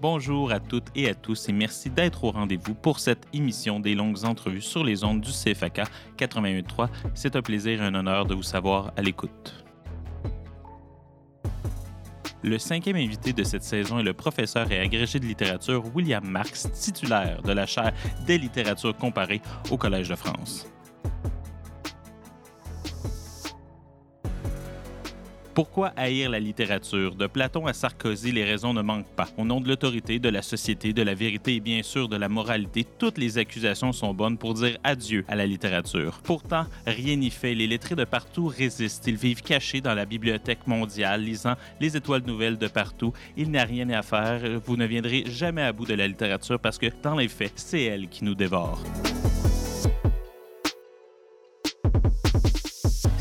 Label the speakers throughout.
Speaker 1: Bonjour à toutes et à tous et merci d'être au rendez-vous pour cette émission des longues entrevues sur les ondes du CFAK 88.3. C'est un plaisir et un honneur de vous savoir à l'écoute. Le cinquième invité de cette saison est le professeur et agrégé de littérature William Marx, titulaire de la chaire des littératures comparées au Collège de France. Pourquoi haïr la littérature? De Platon à Sarkozy, les raisons ne manquent pas. Au nom de l'autorité, de la société, de la vérité et bien sûr de la moralité, toutes les accusations sont bonnes pour dire adieu à la littérature. Pourtant, rien n'y fait. Les lettrés de partout résistent. Ils vivent cachés dans la bibliothèque mondiale, lisant les étoiles nouvelles de partout. Il n'y a rien à faire. Vous ne viendrez jamais à bout de la littérature parce que, dans les faits, c'est elle qui nous dévore.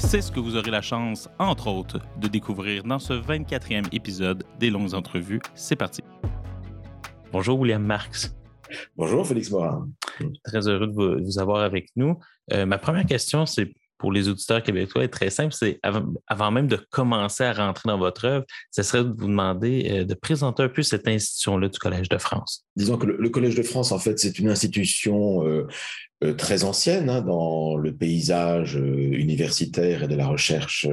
Speaker 1: C'est ce que vous aurez la chance, entre autres, de découvrir dans ce 24e épisode des longues entrevues. C'est parti. Bonjour William Marx.
Speaker 2: Bonjour Félix Morin.
Speaker 1: Très heureux de vous, avoir avec nous. Euh, ma première question, c'est pour les auditeurs québécois est très simple. C'est avant, même de commencer à rentrer dans votre œuvre, ce serait de vous demander euh, de présenter un peu cette institution-là du Collège de France.
Speaker 2: Disons que le, Collège de France, en fait, c'est une institution euh, euh, très ancienne hein, dans le paysage universitaire et de la recherche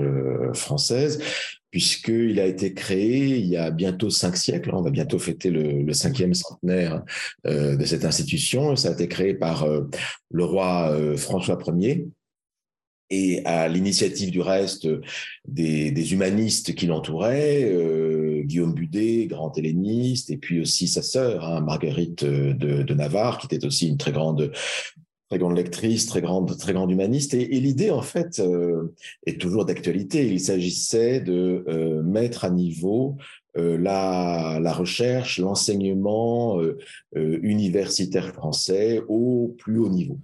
Speaker 2: française, puisqu'il a été créé il y a bientôt cinq siècles. On va bientôt fêter le, cinquième centenaire de cette institution. Ça a été créé par le roi François Ier et à l'initiative du reste des, humanistes qui l'entouraient, euh, Guillaume Budet, grand helléniste, et puis aussi sa sœur, hein, Marguerite de, Navarre, qui était aussi une très grande très grande lectrice, très grande, très grande humaniste. Et, l'idée, en fait, euh, est toujours d'actualité. Il s'agissait de euh, mettre à niveau la, recherche, l'enseignement universitaire français au plus haut niveau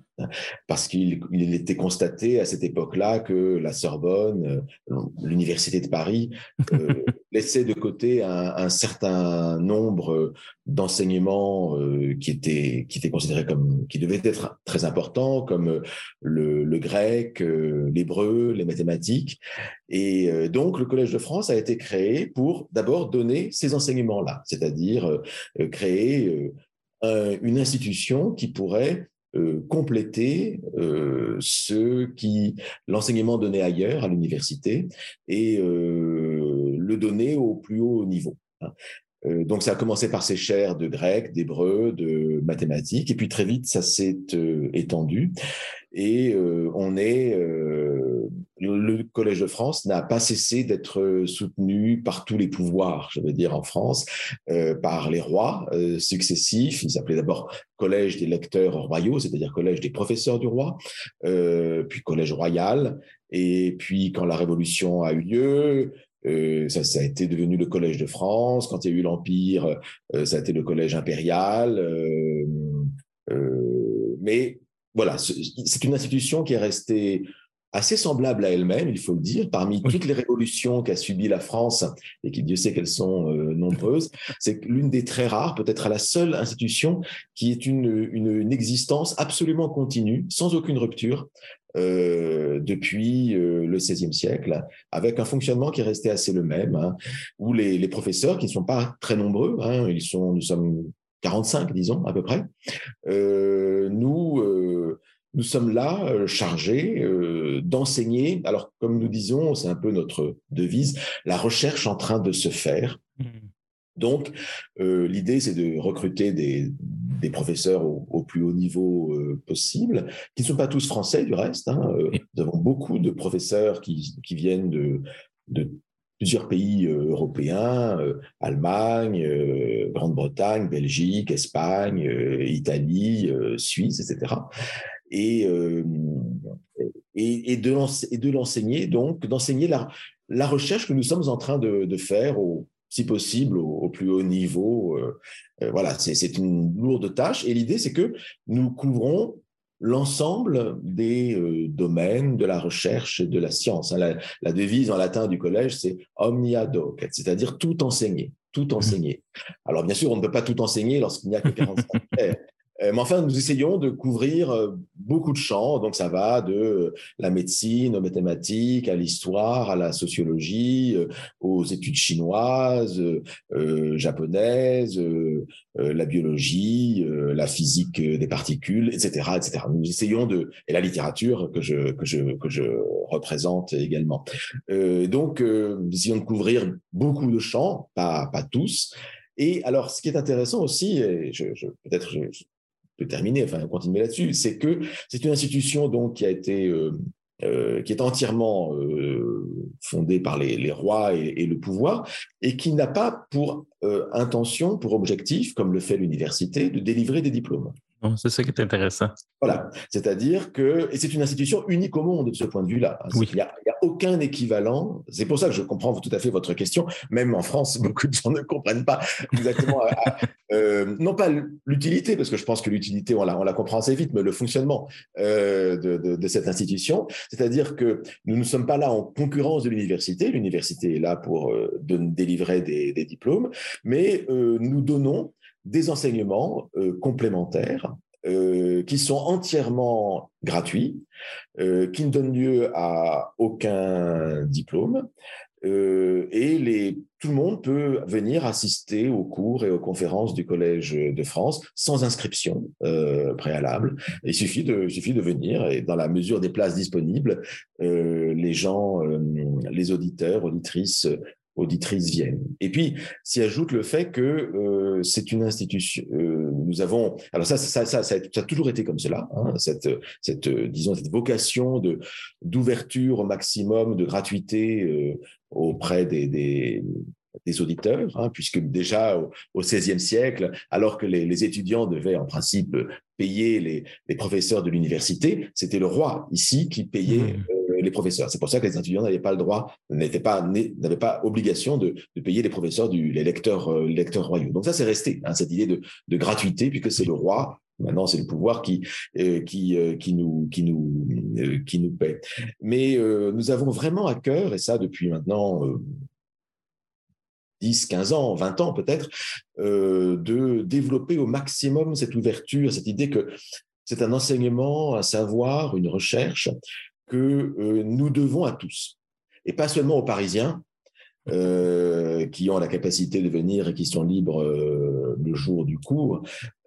Speaker 2: parce qu'il était constaté à cette époque-là que la Sorbonne, euh, l'Université de Paris, euh, laissait de côté un, certain nombre d'enseignements euh, qui étaient qui étaient considérés comme qui devaient être très importants, comme le, grec, l'hébreu, les mathématiques. Et donc le Collège de France a été créé pour d'abord donner ces enseignements-là, c'est-à-dire créer une institution qui pourrait euh, compléter euh, ce qui l'enseignement donné ailleurs à l'université et euh, le donner au plus haut niveau. Hein. donc ça a commencé par ces chaires de grec, d'hébreu, de mathématiques, et puis très vite ça s'est étendu et on est le Collège de France n'a pas cessé d'être soutenu par tous les pouvoirs, je veux dire en France, euh, par les rois euh, successifs. Il s'appelait d'abord Collège des lecteurs royaux, c'est-à-dire Collège des professeurs du roi, euh, puis Collège royal. Et puis quand la Révolution a eu lieu, ça, a été devenu le Collège de France. Quand il y a eu l'Empire, ça a été le Collège impérial. mais voilà, c'est une institution qui est restée assez semblable à elle-même, il faut le dire, parmi toutes les révolutions qu'a subies la France, et qui Dieu sait qu'elles sont euh, nombreuses, c'est l'une des très rares, peut-être la seule institution qui est une, une, existence absolument continue, sans aucune rupture, euh, depuis euh, le XVIe siècle, avec un fonctionnement qui est resté assez le même, hein, où les, les, professeurs, qui ne sont pas très nombreux, hein, ils sont, nous sommes 45, disons, à peu près, nous nous sommes là euh, chargés euh, d'enseigner. Alors, comme nous disons, c'est un peu notre devise, la recherche en train de se faire. Mmh. Donc, euh, l'idée, c'est de recruter des, professeurs au, plus haut niveau possible, qui ne sont pas tous français du reste. Hein. Nous avons beaucoup de professeurs qui, viennent de, de plusieurs pays européens, Allemagne, Grande-Bretagne, Belgique, Espagne, Italie, Suisse, etc et, euh, et, et, de l'enseigner, donc d'enseigner la, la, recherche que nous sommes en train de, de faire, au, si possible, au, plus haut niveau. Euh, euh, voilà, c'est une lourde tâche. Et l'idée, c'est que nous couvrons l'ensemble des domaines de la recherche et de la science. Hein. La, la devise en latin du collège, c'est omnia docet, c'est-à-dire tout enseigner, tout mmh enseigner. Alors bien sûr, on ne peut pas tout enseigner lorsqu'il n'y a que 45 heures. mais enfin, nous essayons de couvrir beaucoup de champs. Donc, ça va de la médecine aux mathématiques, à l'histoire, à la sociologie, aux études chinoises, japonaises, la biologie, la physique des particules, etc., etc. Nous essayons de et la littérature que je que je que je représente également. donc, nous essayons de couvrir beaucoup de champs, pas pas tous. Et alors, ce qui est intéressant aussi, et je, peut-être je, peux terminer, enfin continuer là-dessus, c'est que c'est une institution donc qui a été euh, euh, qui est entièrement euh, fondée par les, rois et, le pouvoir, et qui n'a pas pour intention, pour objectif, comme le fait l'université, de délivrer des diplômes.
Speaker 1: C'est ça qui est intéressant.
Speaker 2: Voilà, c'est-à-dire que, et c'est une institution unique au monde de ce point de vue-là. Il n'y a, aucun équivalent. C'est pour ça que je comprends tout à fait votre question. Même en France, beaucoup de gens ne comprennent pas exactement, euh, non pas l'utilité, parce que je pense que l'utilité, on la, on la comprend assez vite, mais le fonctionnement euh, de, cette institution. C'est-à-dire que nous ne sommes pas là en concurrence de l'université. L'université est là pour euh, délivrer des, des, diplômes, mais nous donnons des enseignements euh, complémentaires euh, qui sont entièrement gratuits, euh, qui ne donnent lieu à aucun diplôme. et tout le monde peut venir assister aux cours et aux conférences du Collège de France sans inscription préalable. Il suffit, de, il suffit de venir et dans la mesure des places disponibles, les gens, les auditeurs, auditrices auditrices viennent. Et puis, s'y ajoute le fait que euh, c'est une institution. Euh, nous avons, alors ça, ça, ça, ça, a toujours été comme cela. Hein, cette, cette, disons, cette vocation de d'ouverture au maximum, de gratuité euh, auprès des, des, des auditeurs, hein, puisque déjà au XVIe siècle, alors que les, les, étudiants devaient en principe payer les, les professeurs de l'université, c'était le roi ici qui payait mmh les professeurs. C'est pour ça que les étudiants n'avaient pas le droit, n'étaient pas, n'avaient pas obligation de, payer les professeurs, du, les lecteurs, euh, royaux. Donc ça, c'est resté, hein, cette idée de, gratuité, puisque c'est le roi Maintenant, c'est le pouvoir qui euh, qui euh, qui nous qui nous qui nous paie. Mais nous avons vraiment à cœur, et ça depuis maintenant 10, 15 ans, 20 ans peut-être, de développer au maximum cette ouverture, cette idée que c'est un enseignement, un savoir, une recherche que euh, nous devons à tous, et pas seulement aux Parisiens, euh, qui ont la capacité de venir et qui sont libres euh, le jour du cours,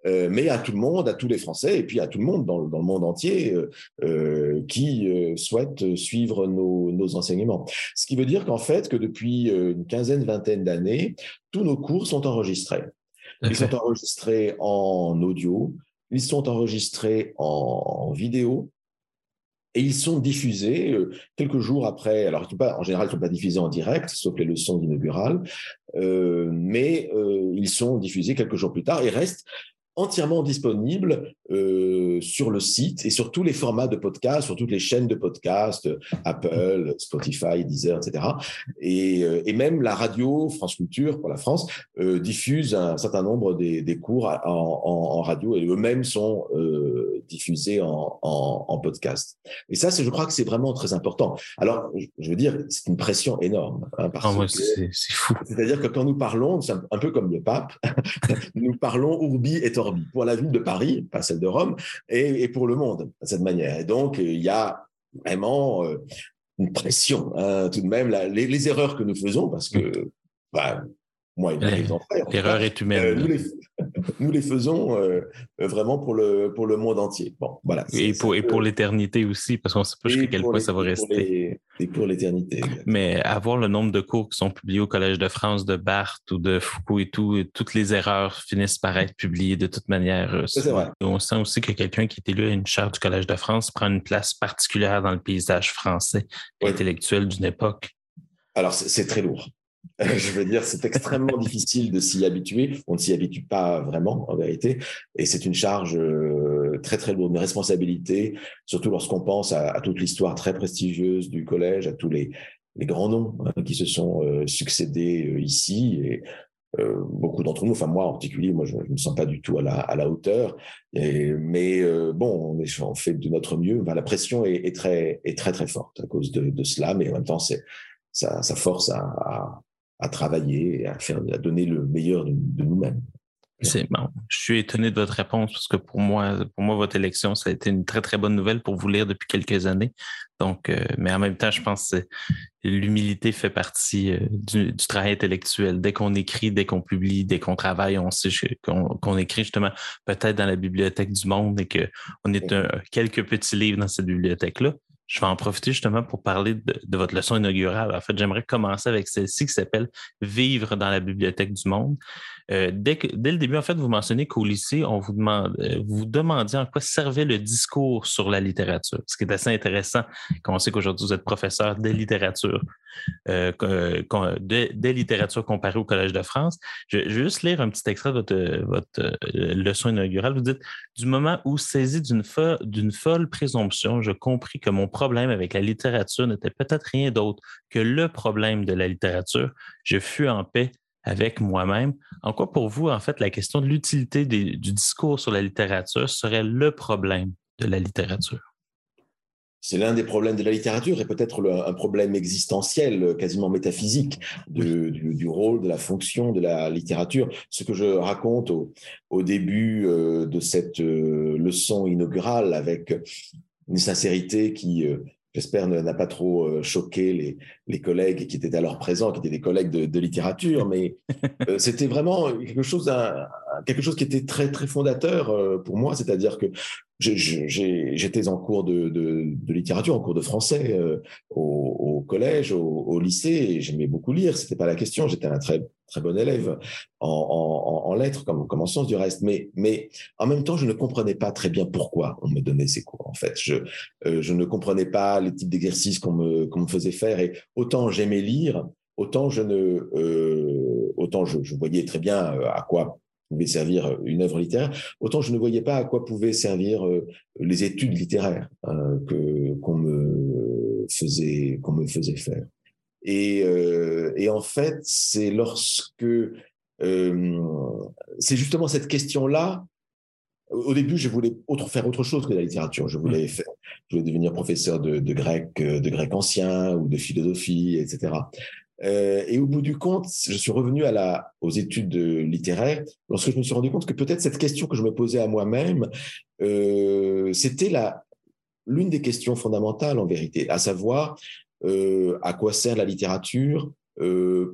Speaker 2: mais à tout le monde, à tous les Français, et puis à tout le monde dans, le monde entier qui souhaite suivre nos, nos, enseignements. Ce qui veut dire qu'en fait, que depuis une quinzaine, vingtaine d'années, tous nos cours sont enregistrés. Ils sont enregistrés en audio, ils sont enregistrés en vidéo, et ils sont diffusés euh, quelques jours après. Alors, en général, ils ne sont pas diffusés en direct, sauf les leçons inaugurales, euh, mais euh, ils sont diffusés quelques jours plus tard et restent entièrement disponible euh, sur le site et sur tous les formats de podcast, sur toutes les chaînes de podcast, Apple, Spotify, Deezer, etc. Et, euh, et même la radio France Culture pour la France euh, diffuse un certain nombre des, des cours en, en, en, radio et eux-mêmes sont euh, diffusés en, en, podcast. Et ça, je crois que c'est vraiment très important. Alors, je veux dire, c'est une pression énorme. Hein, parce
Speaker 1: ah, c'est fou.
Speaker 2: C'est-à-dire que quand nous parlons, c'est un, peu comme le pape, nous parlons urbi et pour la ville de Paris, pas celle de Rome, et, pour le monde, de cette manière. Et donc, il y a vraiment euh, une pression, hein, tout de même, les, erreurs que nous faisons, parce que bah, moi.
Speaker 1: L'erreur est humaine.
Speaker 2: Euh, nous, les, faisons euh, vraiment pour le, pour le monde entier. Bon, voilà.
Speaker 1: Et pour, et pour l'éternité aussi, parce qu'on ne sait pas jusqu'à quel point ça va rester.
Speaker 2: et pour l'éternité.
Speaker 1: Mais avoir le nombre de cours qui sont publiés au Collège de France de Barthes ou de Foucault et tout, toutes les erreurs finissent par être publiées de toute manière. Euh,
Speaker 2: c'est vrai.
Speaker 1: On sent aussi que quelqu'un qui est élu à une chaire du Collège de France prend une place particulière dans le paysage français intellectuel d'une époque.
Speaker 2: Alors, c'est très lourd. je veux dire, c'est extrêmement difficile de s'y habituer. On ne s'y habitue pas vraiment, en vérité. Et c'est une charge euh, très, très lourde, une responsabilité, surtout lorsqu'on pense à, toute l'histoire très prestigieuse du collège, à tous les, grands noms hein, qui se sont euh, succédés euh, ici. Et beaucoup d'entre nous, enfin moi en particulier, moi je ne me sens pas du tout à la, hauteur. Mais bon, on, fait de notre mieux. la pression est, très, très, très forte à cause de, cela. Mais en même temps, ça, force à, à travailler, à, faire, à donner le meilleur de, nous-mêmes.
Speaker 1: C'est bon. Je suis étonné de votre réponse parce que pour moi, pour moi, votre élection, ça a été une très, très bonne nouvelle pour vous lire depuis quelques années. Donc, euh, mais en même temps, je pense que l'humilité fait partie euh, du, travail intellectuel. Dès qu'on écrit, dès qu'on publie, dès qu'on travaille, on sait qu'on écrit justement peut-être dans la bibliothèque du monde et qu'on est un, quelques petits livres dans cette bibliothèque-là je vais en profiter justement pour parler de, votre leçon inaugurale. En fait, j'aimerais commencer avec celle-ci qui s'appelle Vivre dans la bibliothèque du monde. Euh, dès, le début, en fait, vous mentionnez qu'au lycée, on vous demande, euh, vous demandiez en quoi servait le discours sur la littérature, ce qui est assez intéressant quand on sait qu'aujourd'hui, vous êtes professeur de littérature, euh, de, littérature comparée au Collège de France. Je, vais juste lire un petit extrait de votre, leçon inaugurale. Vous dites Du moment où, saisi d'une folle présomption, je compris que mon problème avec la littérature n'était peut-être rien d'autre que le problème de la littérature, je fus en paix avec moi-même. En quoi, pour vous, en fait, la question de l'utilité du discours sur la littérature serait le problème de la littérature?
Speaker 2: C'est l'un des problèmes de la littérature et peut-être un problème existentiel, quasiment métaphysique, du, rôle, de la fonction de la littérature. Ce que je raconte au, début euh, de cette euh, leçon inaugurale avec une sincérité qui, euh, j'espère, n'a pas trop euh, choqué les, collègues qui étaient alors présents, qui étaient des collègues de, littérature, mais euh, c'était vraiment quelque chose, quelque chose qui était très, très fondateur euh, pour moi, c'est-à-dire que j'étais en cours de, littérature, en cours de français au, collège, au, lycée, et j'aimais beaucoup lire, c'était pas la question, j'étais un très, très bon élève en, lettres, comme, en sciences du reste, mais, en même temps, je ne comprenais pas très bien pourquoi on me donnait ces cours, en fait. Je, je ne comprenais pas les types d'exercices qu'on me, faisait faire, et autant j'aimais lire, autant je euh, voyais très bien euh, à quoi pouvait servir une œuvre littéraire, autant je ne voyais pas à quoi pouvaient servir euh, les études littéraires hein, que qu'on me faisait qu'on me faisait faire. Et, et en fait, c'est lorsque c'est justement cette question-là au début, je voulais autre, faire autre chose que la littérature. Je voulais, mmh. faire, je voulais devenir professeur de, de, grec, euh, de grec ancien ou de philosophie, etc. Euh, et au bout du compte, je suis revenu à la, aux études littéraires lorsque je me suis rendu compte que peut-être cette question que je me posais à moi-même, euh, c'était l'une des questions fondamentales en vérité, à savoir euh, à quoi sert la littérature,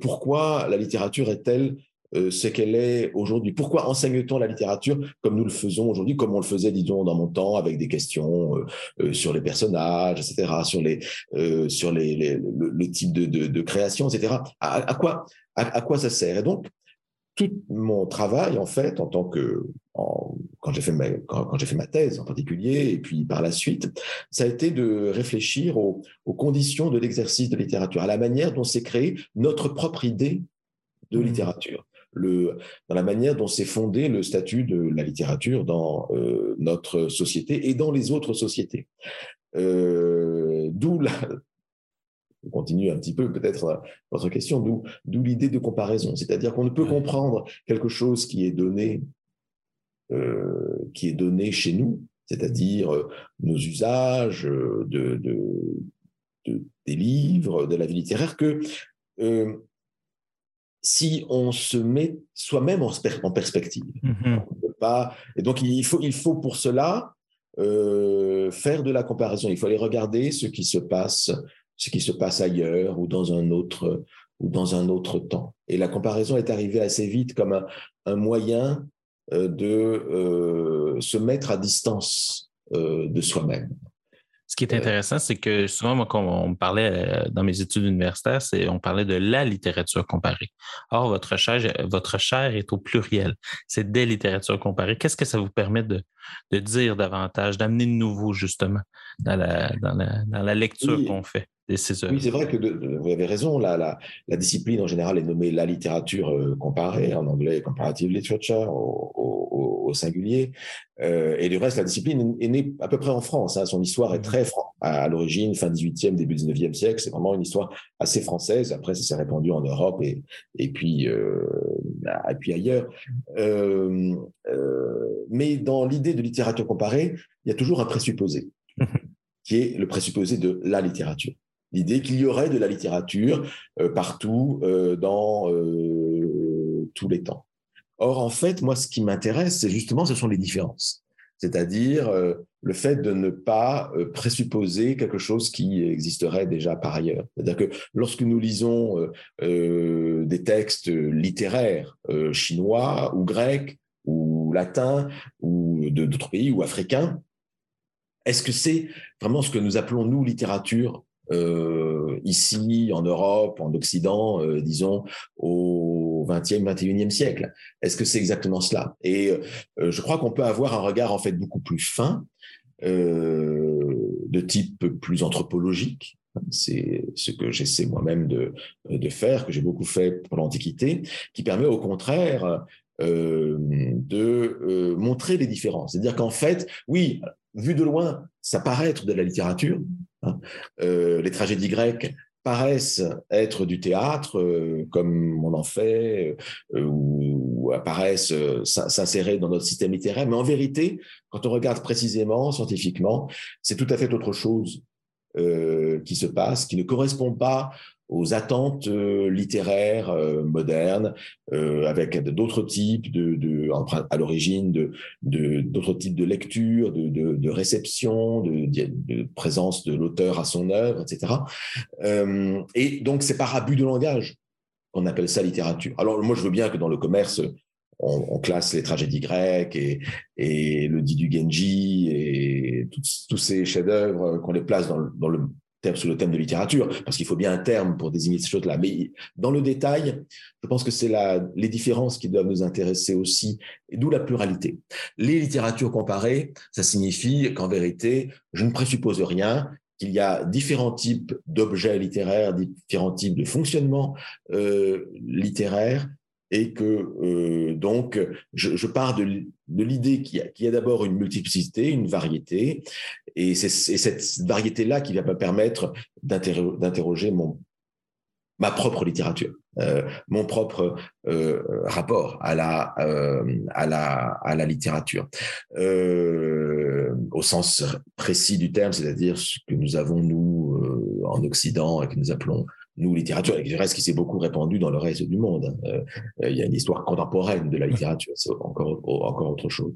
Speaker 2: pourquoi la littérature est-elle ce qu'elle est aujourd'hui. Pourquoi enseigne-t-on la littérature comme nous le faisons aujourd'hui, comme on le faisait, disons, dans mon temps, avec des questions euh, euh, sur les personnages, etc., sur les sur les, le, type de, de, création, etc. À, quoi à, quoi ça sert? Et donc tout mon travail, en fait, en tant que quand j'ai fait ma quand, j'ai fait ma thèse en particulier, et puis par la suite, ça a été de réfléchir aux, aux conditions de l'exercice de littérature, à la manière dont s'est créée notre propre idée de mmh. littérature le, dans la manière dont s'est fondé le statut de la littérature dans euh, notre société et dans les autres sociétés. Euh, d'où la, je continue un petit peu peut-être votre question, d'où, d'où l'idée de comparaison. C'est-à-dire qu'on ne peut comprendre quelque chose qui est donné, euh, qui est donné chez nous, c'est-à-dire euh, nos usages de, de, de, des livres, de la vie littéraire, que euh, si on se met soi-même en, perspective. Mm-hmm. pas, et donc, il faut, il faut pour cela euh, faire de la comparaison. Il faut aller regarder ce qui se passe, ce qui se passe ailleurs ou dans un autre ou dans un autre temps. Et la comparaison est arrivée assez vite comme un, moyen euh, de euh, se mettre à distance de soi-même.
Speaker 1: Ce qui est intéressant, c'est que souvent, quand on parlait euh, dans mes études universitaires, c'est on parlait de la littérature comparée. Or, votre chair, votre chair est au pluriel. C'est des littératures comparées. Qu'est-ce que ça vous permet de, de dire davantage, d'amener de nouveau, justement, dans la, dans la, dans la lecture qu'on fait?
Speaker 2: Oui, c'est vrai que vous avez raison. La, la, la, discipline en général est nommée la littérature euh, comparée, en anglais comparative literature au, au, au singulier. Euh, et du reste, la discipline est née à peu près en France. Hein. Son histoire est mmh. très franche. À, l'origine, fin 18e, début 19e siècle, c'est vraiment une histoire assez française. Après, ça s'est répandu en Europe et, et, puis, euh, et puis ailleurs. Euh, mais dans l'idée de littérature comparée, il y a toujours un présupposé, mmh. qui est le présupposé de la littérature l'idée qu'il y aurait de la littérature euh, partout euh, dans euh, tous les temps. Or, en fait, moi, ce qui m'intéresse, c'est justement, ce sont les différences. C'est-à-dire le fait de ne pas présupposer quelque chose qui existerait déjà par ailleurs. C'est-à-dire que lorsque nous lisons des textes littéraires chinois ou grecs ou latins ou d'autres pays ou africains, est-ce que c'est vraiment ce que nous appelons, nous, littérature euh, ici, en Europe, en Occident, euh, disons, au 20e, 21e siècle Est-ce que c'est exactement cela? Et euh, je crois qu'on peut avoir un regard, en fait, beaucoup plus fin, de type plus anthropologique, c'est ce que j'essaie moi-même de, de, faire, que j'ai beaucoup fait pour l'Antiquité, qui permet au contraire de montrer les différences. C'est-à-dire qu'en fait, oui, vu de loin, ça paraît être de la littérature. Hein. Euh, les tragédies grecques paraissent être du théâtre, euh, comme on en fait, euh, ou, apparaissent s'insérer dans notre système littéraire, mais en vérité, quand on regarde précisément, scientifiquement, c'est tout à fait autre chose qui se passe, qui ne correspond pas aux attentes euh, littéraires euh, modernes, euh, avec d'autres types de, à l'origine d'autres types de lecture, de, de, de réception, de, présence de l'auteur à son œuvre, etc. et donc c'est par abus de langage qu'on appelle ça littérature. Alors moi je veux bien que dans le commerce on, classe les tragédies grecques et, le dit du Genji et tous ces chefs-d'œuvre qu'on les place dans dans le sous le thème de littérature, parce qu'il faut bien un terme pour désigner ces choses-là. Mais dans le détail, je pense que c'est les différences qui doivent nous intéresser aussi, d'où la pluralité. Les littératures comparées, ça signifie qu'en vérité, je ne présuppose rien, qu'il y a différents types d'objets littéraires, différents types de fonctionnement euh, littéraire, et que euh, donc je, pars de, l'idée qu'il y a, d'abord une multiplicité, une variété, et c'est cette variété-là qui va me permettre d'interroger mon ma propre littérature, euh, mon propre euh, rapport à la, à la, à la littérature, au sens précis du terme, c'est-à-dire ce que nous avons, nous, en Occident, et que nous appelons nous, littérature, et reste qui s'est beaucoup répandu dans le reste du monde. Euh, il y a une histoire contemporaine de la littérature, c'est encore, encore autre chose.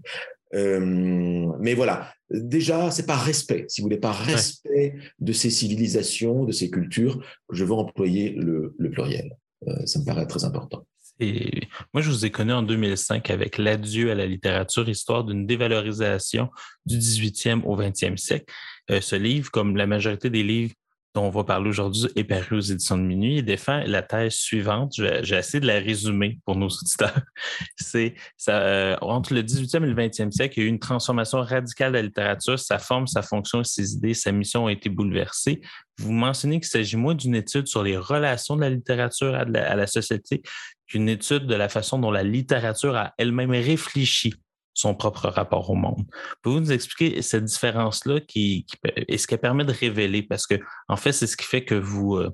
Speaker 2: Euh, mais voilà, déjà, c'est par respect, si vous voulez, par respect de ces civilisations, de ces cultures, que je veux employer le, le pluriel. Euh, ça me paraît très important.
Speaker 1: Et moi, je vous ai connu en 2005 avec L'adieu à la littérature, histoire d'une dévalorisation du 18e au 20e siècle. Euh, ce livre, comme la majorité des livres dont on va parler aujourd'hui est paru aux éditions de minuit. Il défend la thèse suivante. J'ai essayé de la résumer pour nos auditeurs. C'est euh, entre le 18e et le 20e siècle, il y a eu une transformation radicale de la littérature. Sa forme, sa fonction, ses idées, sa mission ont été bouleversées. Vous mentionnez qu'il s'agit moins d'une étude sur les relations de la littérature à la société qu'une étude de la façon dont la littérature a elle-même réfléchi son propre rapport au monde. Pouvez-vous nous expliquer cette différence-là qui, est ce qu'elle permet de révéler? Parce que, en fait, c'est ce qui fait que vous. Euh,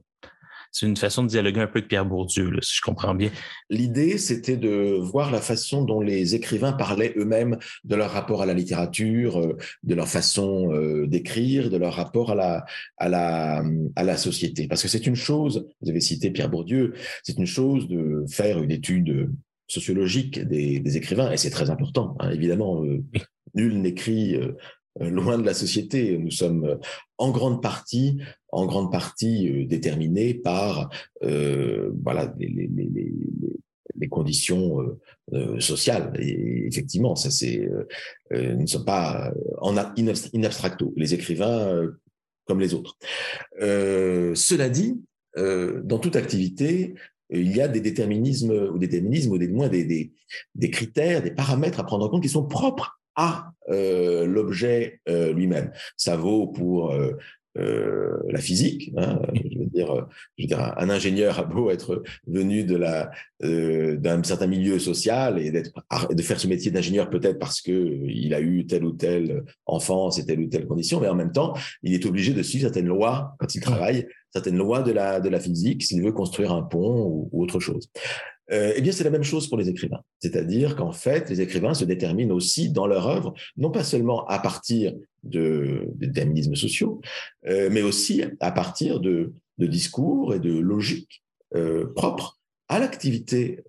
Speaker 1: c'est une façon de dialoguer un peu avec Pierre Bourdieu, si je comprends bien.
Speaker 2: L'idée, c'était de voir la façon dont les écrivains parlaient eux-mêmes de leur rapport à la littérature, euh, de leur façon euh, d'écrire, de leur rapport à la, à, la, à la société. Parce que c'est une chose, vous avez cité Pierre Bourdieu, c'est une chose de faire une étude sociologique des, écrivains, et c'est très important, hein, évidemment. Euh, nul n'écrit euh, loin de la société. Nous sommes euh, en grande partie, en grande partie déterminés par voilà les, les, conditions sociales. Et effectivement, ça c'est, nous ne sommes pas en in abstracto. Les écrivains comme les autres. cela dit, dans toute activité, il y a des déterminismes ou des déterminismes ou des moins des, critères, des paramètres à prendre en compte qui sont propres à euh, l'objet euh, lui-même. Ça vaut pour euh, la physique. Hein, je, veux dire, je veux dire, un ingénieur a beau être venu de la d'un certain milieu social et d'être de faire ce métier d'ingénieur peut-être parce que il a eu telle ou telle enfance et telle ou telle condition, mais en même temps, il est obligé de suivre certaines lois quand il travaille certaines lois de la, de la physique s'il veut construire un pont ou, autre chose. Euh, eh bien, c'est la même chose pour les écrivains. C'est-à-dire qu'en fait, les écrivains se déterminent aussi dans leur œuvre, non pas seulement à partir de, déterminismes sociaux, euh, mais aussi à partir de, de discours et de logiques euh, propres à l'activité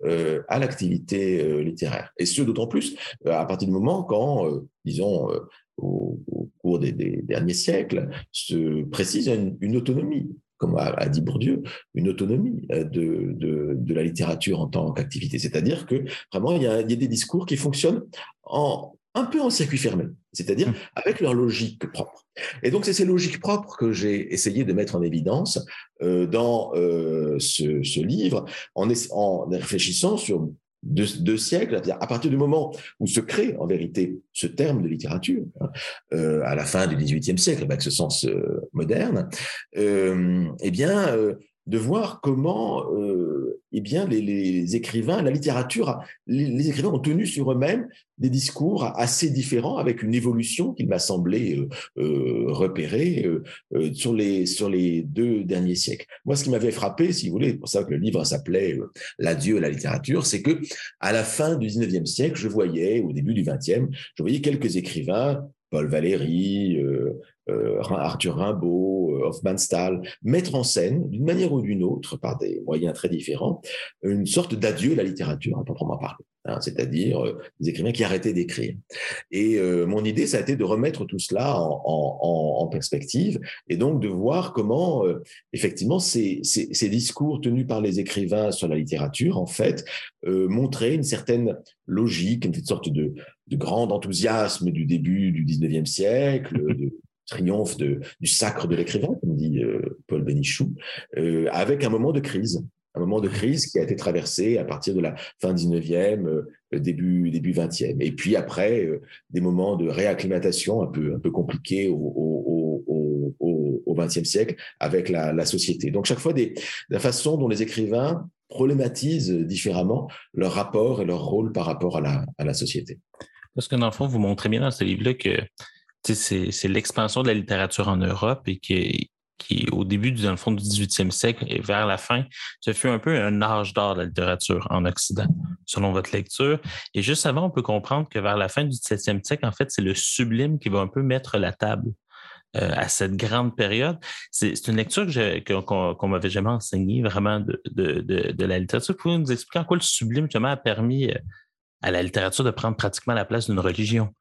Speaker 2: à l'activité littéraire. Et ce d'autant plus à partir du moment quand, disons, au, cours des, derniers siècles, se précise une, autonomie, comme a, dit Bourdieu, une autonomie de, de, la littérature en tant qu'activité. C'est-à-dire que vraiment il y, a, il y a des discours qui fonctionnent en un peu en circuit fermé, c'est-à-dire mmh. avec leur logique propre. Et donc, c'est ces logiques propres que j'ai essayé de mettre en évidence euh, dans euh, ce, ce, livre, en, en, réfléchissant sur deux, deux siècles, à partir du moment où se crée en vérité ce terme de littérature, hein, euh, à la fin du XVIIIe siècle, avec ce sens euh, moderne, euh, eh bien, de voir comment euh, eh bien, les, écrivains, la littérature, les, écrivains ont tenu sur eux-mêmes des discours assez différents avec une évolution qu'il m'a semblé euh, euh repérer euh, euh, sur, les, sur les deux derniers siècles. Moi, ce qui m'avait frappé, si vous voulez, c'est pour ça que le livre s'appelait L'adieu à la littérature, c'est que à la fin du 19e siècle, je voyais, au début du 20e, je voyais quelques écrivains Paul Valéry, Arthur Rimbaud, euh, Hofmannsthal, mettre en scène, d'une manière ou d'une autre, par des moyens très différents, une sorte d'adieu à la littérature, à proprement parler. Hein, c'est-à-dire des écrivains qui arrêtaient d'écrire. Et mon idée, ça a été de remettre tout cela en, perspective et donc de voir comment, effectivement, ces, ces, discours tenus par les écrivains sur la littérature, en fait, montraient une certaine logique, une sorte de, de grand enthousiasme du début du 19e siècle, de triomphe du sacre de l'écrivain, comme dit euh, Paul Bénichou, euh, avec un moment de crise, un moment de crise qui a été traversé à partir de la fin 19e, euh, début, début 20e. Et puis après, des moments de réacclimatation un peu, un peu compliqués au, au, au, au 20e siècle avec la, la, société. Donc chaque fois, des, la façon dont les écrivains problématisent différemment leur rapport et leur rôle par rapport à la, à la société.
Speaker 1: Parce que dans le fond, vous montrez bien dans ce livre-là que c'est l'expansion de la littérature en Europe et qui, au début, du 18e siècle et vers la fin, ce fut un peu un âge d'or de la littérature en Occident, selon votre lecture. Et juste avant, on peut comprendre que vers la fin du 17e siècle, en fait, c'est le sublime qui va un peu mettre la table euh, à cette grande période. C'est une lecture qu'on qu m'avait jamais enseignée vraiment de, la littérature. Pouvez-vous nous expliquer en quoi le sublime, a permis euh, à la littérature de prendre pratiquement la place d'une religion?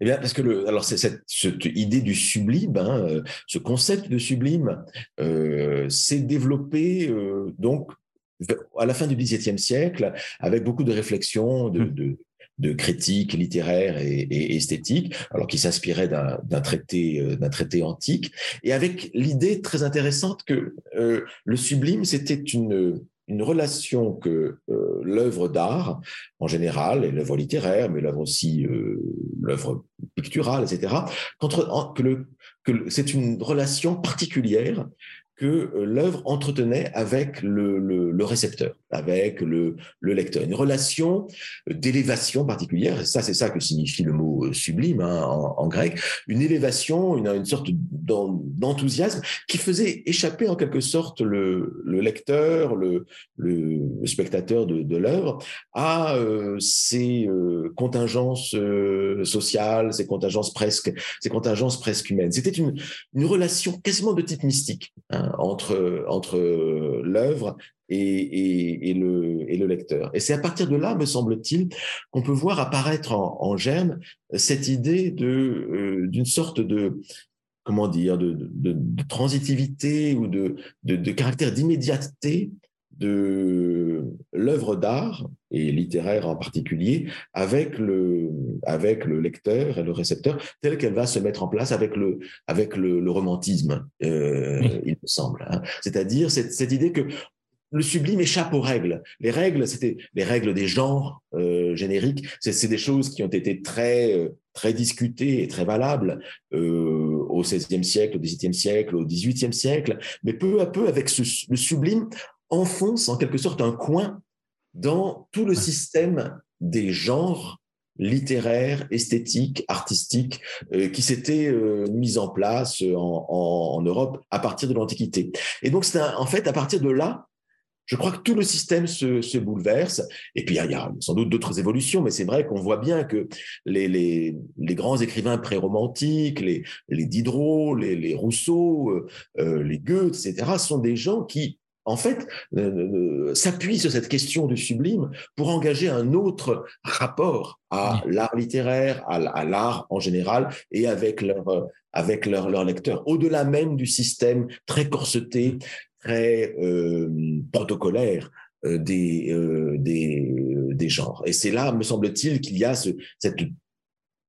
Speaker 2: Eh bien, parce que le, alors c'est cette, cette, idée du sublime, hein, euh, ce concept de sublime, euh, s'est développé euh, donc à la fin du XVIIe siècle avec beaucoup de réflexions, de, mmh. de, de critiques littéraires et, et esthétiques, alors qui s'inspirait d'un traité, d'un traité antique, et avec l'idée très intéressante que euh, le sublime c'était une une relation que euh, l'œuvre d'art, en général, et l'œuvre littéraire, mais l'œuvre aussi, euh, l'œuvre picturale, etc., c'est une relation particulière que euh, l'œuvre entretenait avec le, le, le, récepteur, avec le, le, lecteur. Une relation d'élévation particulière, ça c'est ça que signifie le mot euh, sublime hein, en, en, grec, une élévation, une, une sorte d'enthousiasme qui faisait échapper en quelque sorte le, lecteur, le, spectateur de, de l'œuvre à euh, ces euh, contingences euh, sociales, ces contingences presque, ces contingences presque humaines. C'était une, une relation quasiment de type mystique. Hein entre, entre l'œuvre et, et, le, et le lecteur. Et c'est à partir de là, me semble-t-il, qu'on peut voir apparaître en, en germe cette idée euh, d'une sorte de comment dire de, de, de transitivité ou de, de caractère d'immédiateté de l'œuvre d'art et littéraire en particulier avec le avec le lecteur et le récepteur telle qu'elle va se mettre en place avec le avec le, le romantisme euh, il me semble hein. c'est-à-dire cette, cette idée que le sublime échappe aux règles. Les règles, c'était les règles des genres euh, génériques. C'est des choses qui ont été très euh, très discutées et très valables euh, au XVIe siècle, au XVIIe siècle, au XVIIIe siècle. Mais peu à peu, avec ce, le sublime, enfonce en quelque sorte un coin dans tout le système des genres littéraires, esthétiques, artistiques euh, qui s'étaient euh, mis en place en, en, Europe à partir de l'Antiquité. Et donc, c'est en fait à partir de là, je crois que tout le système se, se bouleverse. Et puis, il y a, sans doute d'autres évolutions, mais c'est vrai qu'on voit bien que les, les, les grands écrivains pré-romantiques, les, les Diderot, les, les Rousseau, euh, les Goethe, etc., sont des gens qui en fait, s'appuie sur cette question du sublime pour engager un autre rapport à l'art littéraire, à, l'art en général, et avec leur, avec leur, leur lecteurs, au-delà même du système très corseté, très euh, protocolaire euh, des, euh, des, des genres. Et c'est là, me semble-t-il, qu'il y a ce, cette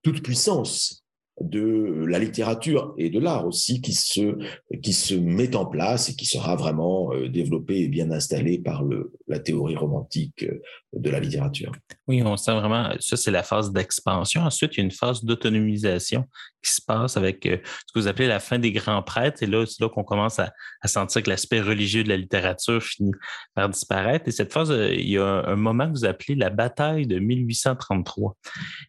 Speaker 2: toute puissance de la littérature et de l'art aussi qui se, qui se met en place et qui sera vraiment euh, développé et bien installé par le, la théorie romantique euh, de la littérature.
Speaker 1: Oui, on sent vraiment, ça c'est la phase d'expansion. Ensuite, il y a une phase d'autonomisation qui se passe avec euh, ce que vous appelez la fin des grands prêtres. Et là, c'est là qu'on commence à, à, sentir que l'aspect religieux de la littérature finit par disparaître. Et cette phase, il y a un, moment que vous appelez la bataille de 1833.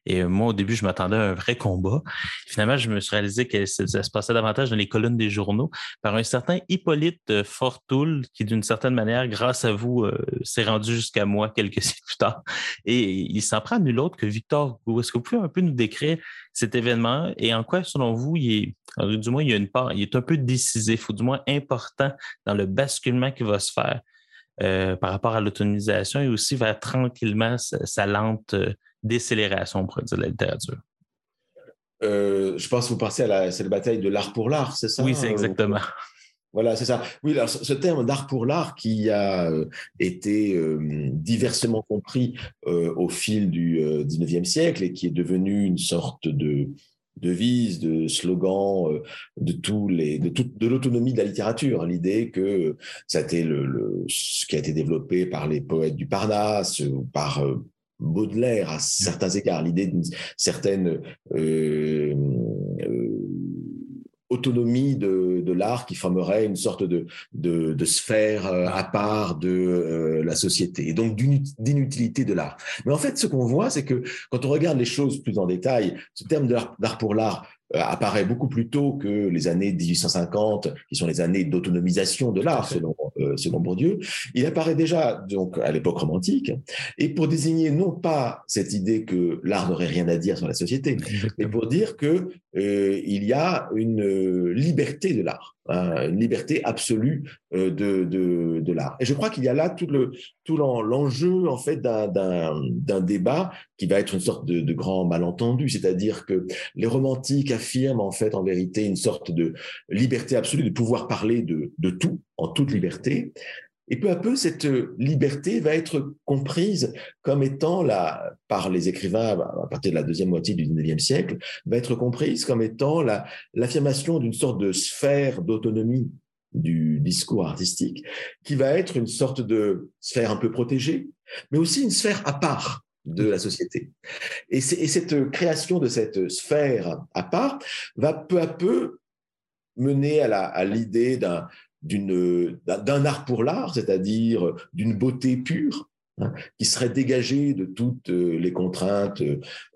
Speaker 1: Et moi, au début, je m'attendais à un vrai combat. Finalement, je me suis réalisé que ça, se passait davantage dans les colonnes des journaux par un certain Hippolyte Fortoul, qui d'une certaine manière, grâce à vous, euh, s'est rendu jusqu'à moi quelques siècles plus tard. Et il s'en prend nul autre que Victor Hugo. Est-ce que vous pouvez un peu nous décrire cet événement et quoi, selon vous, il est, du moins, il y a une part, il est un peu décisif ou du moins important dans le basculement qui va se faire euh, par rapport à l'autonomisation et aussi vers tranquillement sa, lente euh, décélération, on pourrait dire, de la littérature?
Speaker 2: Euh, je pense que vous pensez à la, la bataille de l'art pour l'art, c'est ça?
Speaker 1: Oui, c'est exactement.
Speaker 2: Voilà, c'est ça. Oui, alors ce terme d'art pour l'art qui a euh, été euh, diversement compris au fil du 19e siècle et qui est devenu une sorte de devise, de slogan de tous les de, de l'autonomie de la littérature. L'idée que ça a été le, ce qui a été développé par les poètes du Parnasse ou par Baudelaire à certains égards, l'idée d'une certaine euh, euh, autonomie de, de l'art qui formerait une sorte de, de, de sphère euh, à part de euh, la société, et donc d'inutilité de l'art. Mais en fait, ce qu'on voit, c'est que quand on regarde les choses plus en détail, ce terme d'art pour l'art euh, apparaît beaucoup plus tôt que les années 1850, qui sont les années d'autonomisation de l'art, selon, euh, selon Bourdieu. Il apparaît déjà donc à l'époque romantique, et pour désigner non pas cette idée que l'art n'aurait rien à dire sur la société, mais pour dire que euh, il y a une liberté de l'art. Hein, une liberté absolue euh, de, de, de l'art. Et je crois qu'il y a là tout le tout l'enjeu en fait d'un débat qui va être une sorte de, de grand malentendu, c'est-à-dire que les romantiques affirment en fait en vérité une sorte de liberté absolue de pouvoir parler de, de tout en toute liberté, et peu à peu, cette liberté va être comprise comme étant, la, par les écrivains à partir de la deuxième moitié du XIXe siècle, va être comprise comme étant l'affirmation d'une sorte de sphère d'autonomie du discours artistique, qui va être une sorte de sphère un peu protégée, mais aussi une sphère à part de la société. Et cette création de cette sphère à part va peu à peu mener à l'idée d'un d'un art pour l'art, c'est-à-dire d'une beauté pure, Hein, qui serait dégagé de toutes euh, les contraintes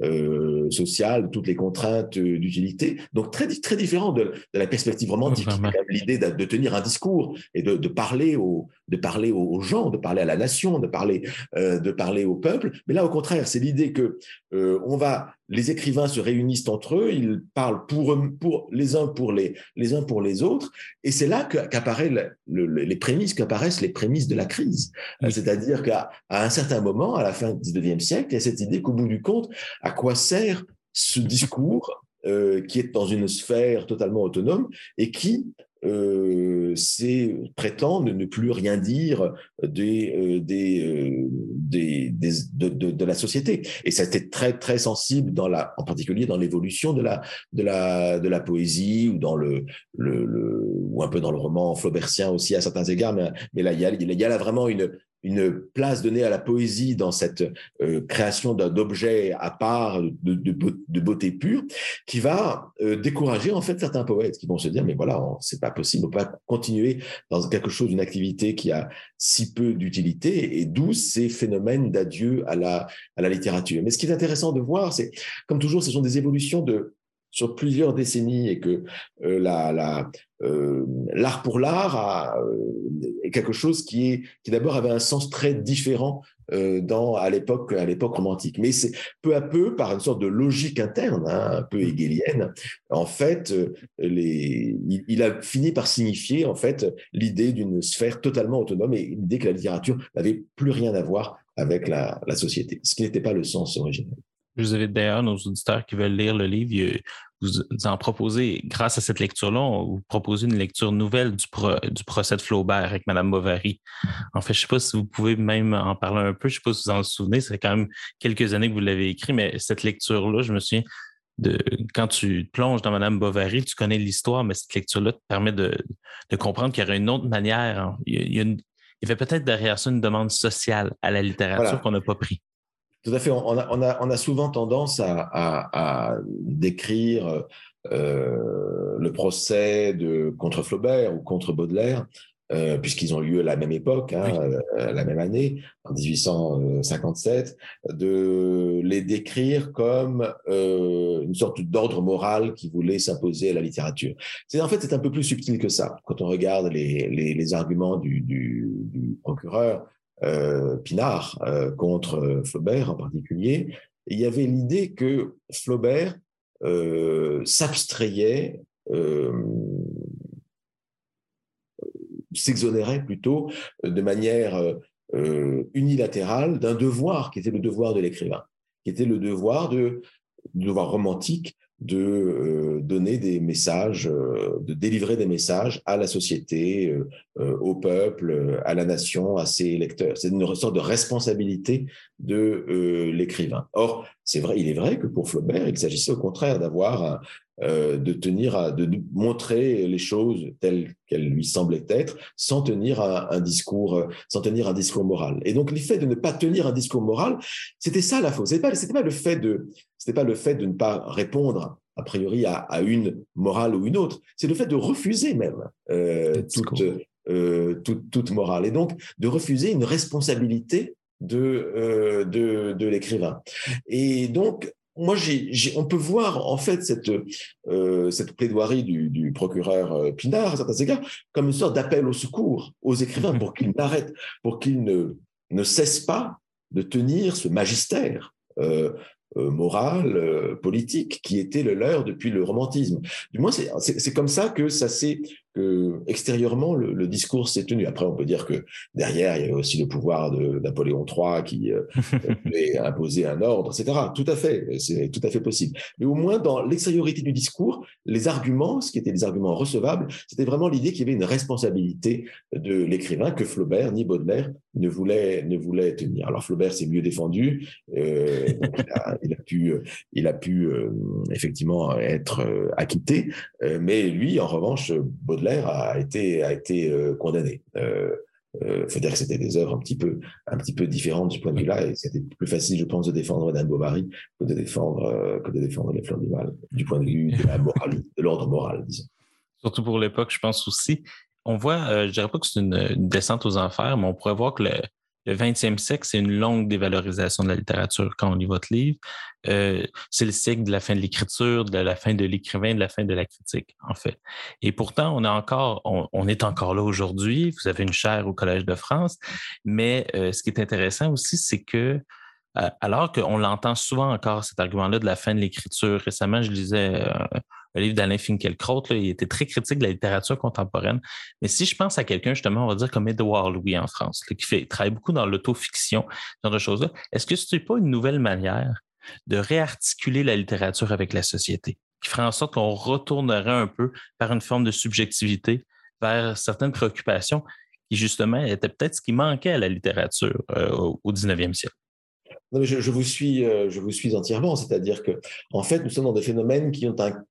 Speaker 2: euh, sociales, toutes les contraintes euh, d'utilité. Donc très très différent de, la perspective romantique, l'idée de, tenir un discours et de, parler aux de parler aux gens, de parler à la nation, de parler de parler au peuple. Mais là, au contraire, c'est l'idée que on va les écrivains se réunissent entre eux, ils parlent pour, pour les uns pour les, les uns pour les autres, et c'est là qu'apparaissent les prémices, qu'apparaissent les prémices de la crise. C'est-à-dire qu'à un certain moment, à la fin du 19e siècle, il y a cette idée qu'au bout du compte, à quoi sert ce discours euh, qui est dans une sphère totalement autonome et qui euh, c'est prétend ne plus rien dire des, euh, des, euh, des, des de, de, de, la société. Et ça a été très très sensible dans la, en particulier dans l'évolution de la de la de la poésie ou dans le, le, le ou un peu dans le roman flaubertien aussi à certains égards. Mais, mais là il y a, il y a là vraiment une une place donnée à la poésie dans cette euh, création d'objets à part de, beauté pure, qui va euh, décourager en fait certains poètes qui vont se dire mais voilà c'est pas possible, on peut pas continuer dans quelque chose d'une activité qui a si peu d'utilité et d'où ces phénomènes d'adieu à la à la littérature. Mais ce qui est intéressant de voir, c'est comme toujours, ce sont des évolutions de sur plusieurs décennies et que euh, euh, l'art pour l'art euh, est quelque chose qui est qui d'abord avait un sens très différent dans, à l'époque à l'époque romantique. Mais c'est peu à peu, par une sorte de logique interne, hein, un peu hegelienne, en fait, il, a fini par signifier en fait l'idée d'une sphère totalement autonome et l'idée que la littérature n'avait plus rien à voir avec la, la société, ce qui n'était pas le sens originel.
Speaker 1: Je vous invite d'ailleurs nos auditeurs qui veulent lire le livre, vous en proposez, grâce à cette lecture-là, vous proposez une lecture nouvelle du, du procès de Flaubert avec Mme Bovary. En fait, je ne sais pas si vous pouvez même en parler un peu, je ne sais pas si vous en souvenez, c'est quand même quelques années que vous l'avez écrit, mais cette lecture-là, je me souviens, de, quand tu plonges dans Mme Bovary, tu connais l'histoire, mais cette lecture-là te permet de, comprendre qu'il y aurait une autre manière. Hein. Il, y, avait peut-être derrière ça une demande sociale à la littérature qu'on n'a pas pris.
Speaker 2: Tout à fait. On a, on a, on a souvent tendance à, à, décrire euh, le procès de, contre Flaubert ou contre Baudelaire, euh, puisqu'ils ont lieu à la même époque, hein, euh, la même année, en 1857, de les décrire comme une sorte d'ordre moral qui voulait s'imposer à la littérature. C'est en fait c'est un peu plus subtil que ça. Quand on regarde les, les, les arguments du, du, du procureur, euh, Pinard euh, contre Flaubert en particulier, il y avait l'idée que Flaubert euh, s'abstrayait, s'exonérait plutôt de manière unilatérale d'un devoir qui était le devoir de l'écrivain, qui était le devoir de le devoir romantique de euh, donner des messages, euh, de délivrer des messages à la société, euh, au peuple, à la nation, à ses lecteurs. C'est une sorte de responsabilité de l'écrivain. Or, c'est vrai, il est vrai que pour Flaubert, il s'agissait au contraire d'avoir de tenir à, de montrer les choses telles qu'elles lui semblaient être sans tenir un, un, discours sans tenir un discours moral. Et donc l'effet de ne pas tenir un discours moral c'était ça la faute. C'était pas c'était pas le fait de c'était pas le fait de ne pas répondre a priori à, une morale ou une autre, c'est le fait de refuser même euh, euh, toute, toute, morale. Et donc de refuser une responsabilité de, euh, de, de l'écrivain. Et donc, moi, on peut voir en fait cette, cette plaidoirie du, procureur Pinard, à certains égards, comme une sorte d'appel au secours aux écrivains pour qu'ils n'arrêtent, pour qu'ils ne, ne cessent pas de tenir ce magistère euh, morale, euh, politique, qui était le leur depuis le romantisme. Du moins, c'est comme ça que ça s'est que extérieurement le, discours s'est tenu. Après, on peut dire que derrière, il y avait aussi le pouvoir de Napoléon III qui euh, imposer un ordre, etc. Tout à fait, c'est tout à fait possible. Mais au moins, dans l'extériorité du discours, les arguments, ce qui étaient des arguments recevables, c'était vraiment l'idée qu'il y avait une responsabilité de l'écrivain que Flaubert ni Baudelaire ne voulaient, ne voulaient tenir. Alors Flaubert s'est mieux défendu, euh, il, a, pu, il a pu euh, effectivement être euh, acquitté, mais lui, en revanche, Baudelaire a été, a été euh, condamné. Il euh, euh, faut dire que c'était des œuvres un petit peu, un petit peu différentes du point de vue-là, et c'était plus facile, je pense, de défendre Madame Bovary que de défendre, que de défendre les fleurs du mal, du point de vue de la morale, de l'ordre moral, disons.
Speaker 1: Surtout pour l'époque, je pense aussi. On voit, je dirais pas que c'est une, une, descente aux enfers, mais on pourrait voir que le, le 20e siècle, c'est une longue dévalorisation de la littérature quand on lit votre livre. Euh, c'est le siècle de la fin de l'écriture, de la fin de l'écrivain, de la fin de la critique, en fait. Et pourtant, on, est encore, là aujourd'hui. Vous avez une chaire au Collège de France. Mais euh, ce qui est intéressant aussi, c'est que alors qu'on l'entend souvent encore, cet argument-là de la fin de l'écriture. Récemment, je lisais le livre d'Alain Finkielkraut, il était très critique de la littérature contemporaine. Mais si je pense à quelqu'un, justement, on va dire comme Edouard Louis en France, qui travaille beaucoup dans l'autofiction, ce genre de choses-là, est-ce que ce n'est pas une nouvelle manière de réarticuler la littérature avec la société, qui ferait en sorte qu'on retournerait un peu par une forme de subjectivité vers certaines préoccupations qui, justement, étaient peut-être ce qui manquait à la littérature euh, au 19e siècle?
Speaker 2: Je, vous suis, euh, je vous suis entièrement. C'est-à-dire que, en fait, nous sommes dans des phénomènes qui ont un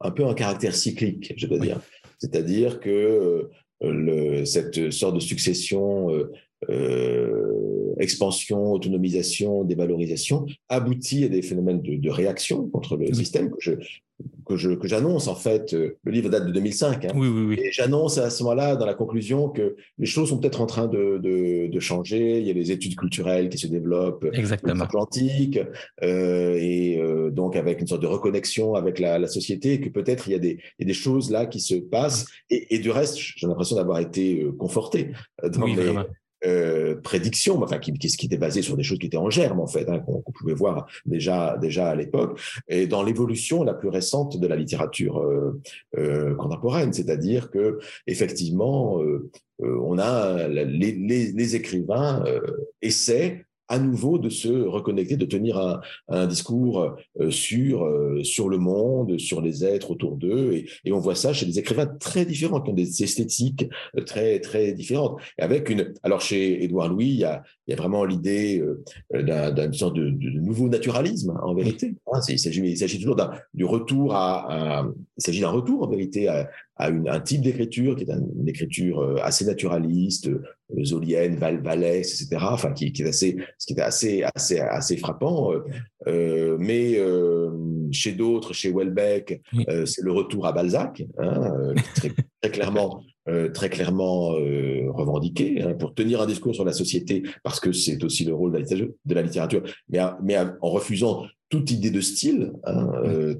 Speaker 2: un peu un caractère cyclique, je dois dire. C'est-à-dire que euh, le, cette sorte de succession euh, euh, expansion, autonomisation, dévalorisation aboutit à des phénomènes de, de réaction contre le système que je, que je que j'annonce en fait. Euh, le livre date de 2005. Hein,
Speaker 1: oui, oui, oui.
Speaker 2: Et j'annonce à ce moment-là, dans la conclusion, que les choses sont peut-être en train de, de, de, changer. Il y a des études culturelles qui se développent,
Speaker 1: Exactement.
Speaker 2: Atlantique, euh, et euh, donc avec une sorte de reconnexion avec la, la société, que peut-être il y a des il y a des choses là qui se passent. Et, et du reste, j'ai l'impression d'avoir été euh, conforté dans,
Speaker 1: oui,
Speaker 2: les, euh, prédictions, enfin qui, qui, qui était basé sur des choses qui étaient en germe en fait, hein, qu'on pouvait voir déjà déjà à l'époque, et dans l'évolution la plus récente de la littérature euh, euh, contemporaine, c'est-à-dire que effectivement on a les, les, les écrivains essaient à nouveau de se reconnecter, de tenir un, un discours euh, sur, euh, sur le monde, sur les êtres autour d'eux. Et, et, on voit ça chez des écrivains très différents, qui ont des esthétiques euh, très, très différentes. Avec une, alors chez Édouard Louis, il y a, il y a vraiment l'idée d'un sorte de, de, nouveau naturalisme, en vérité. Hein, il s'agit toujours du retour à, à il s'agit d'un retour, en vérité, à, à une, un type d'écriture qui est une écriture assez naturaliste, Zolienne, Val, Vallès, etc. Enfin, qui, qui, est assez, ce qui était assez, assez, assez frappant. Euh, euh mais euh, chez d'autres, chez Welbeck, euh, c'est le retour à Balzac, hein, très, très, clairement, très clairement revendiqué hein, pour tenir un discours sur la société, parce que c'est aussi le rôle de la littérature, mais, mais en refusant toute idée de style, hein,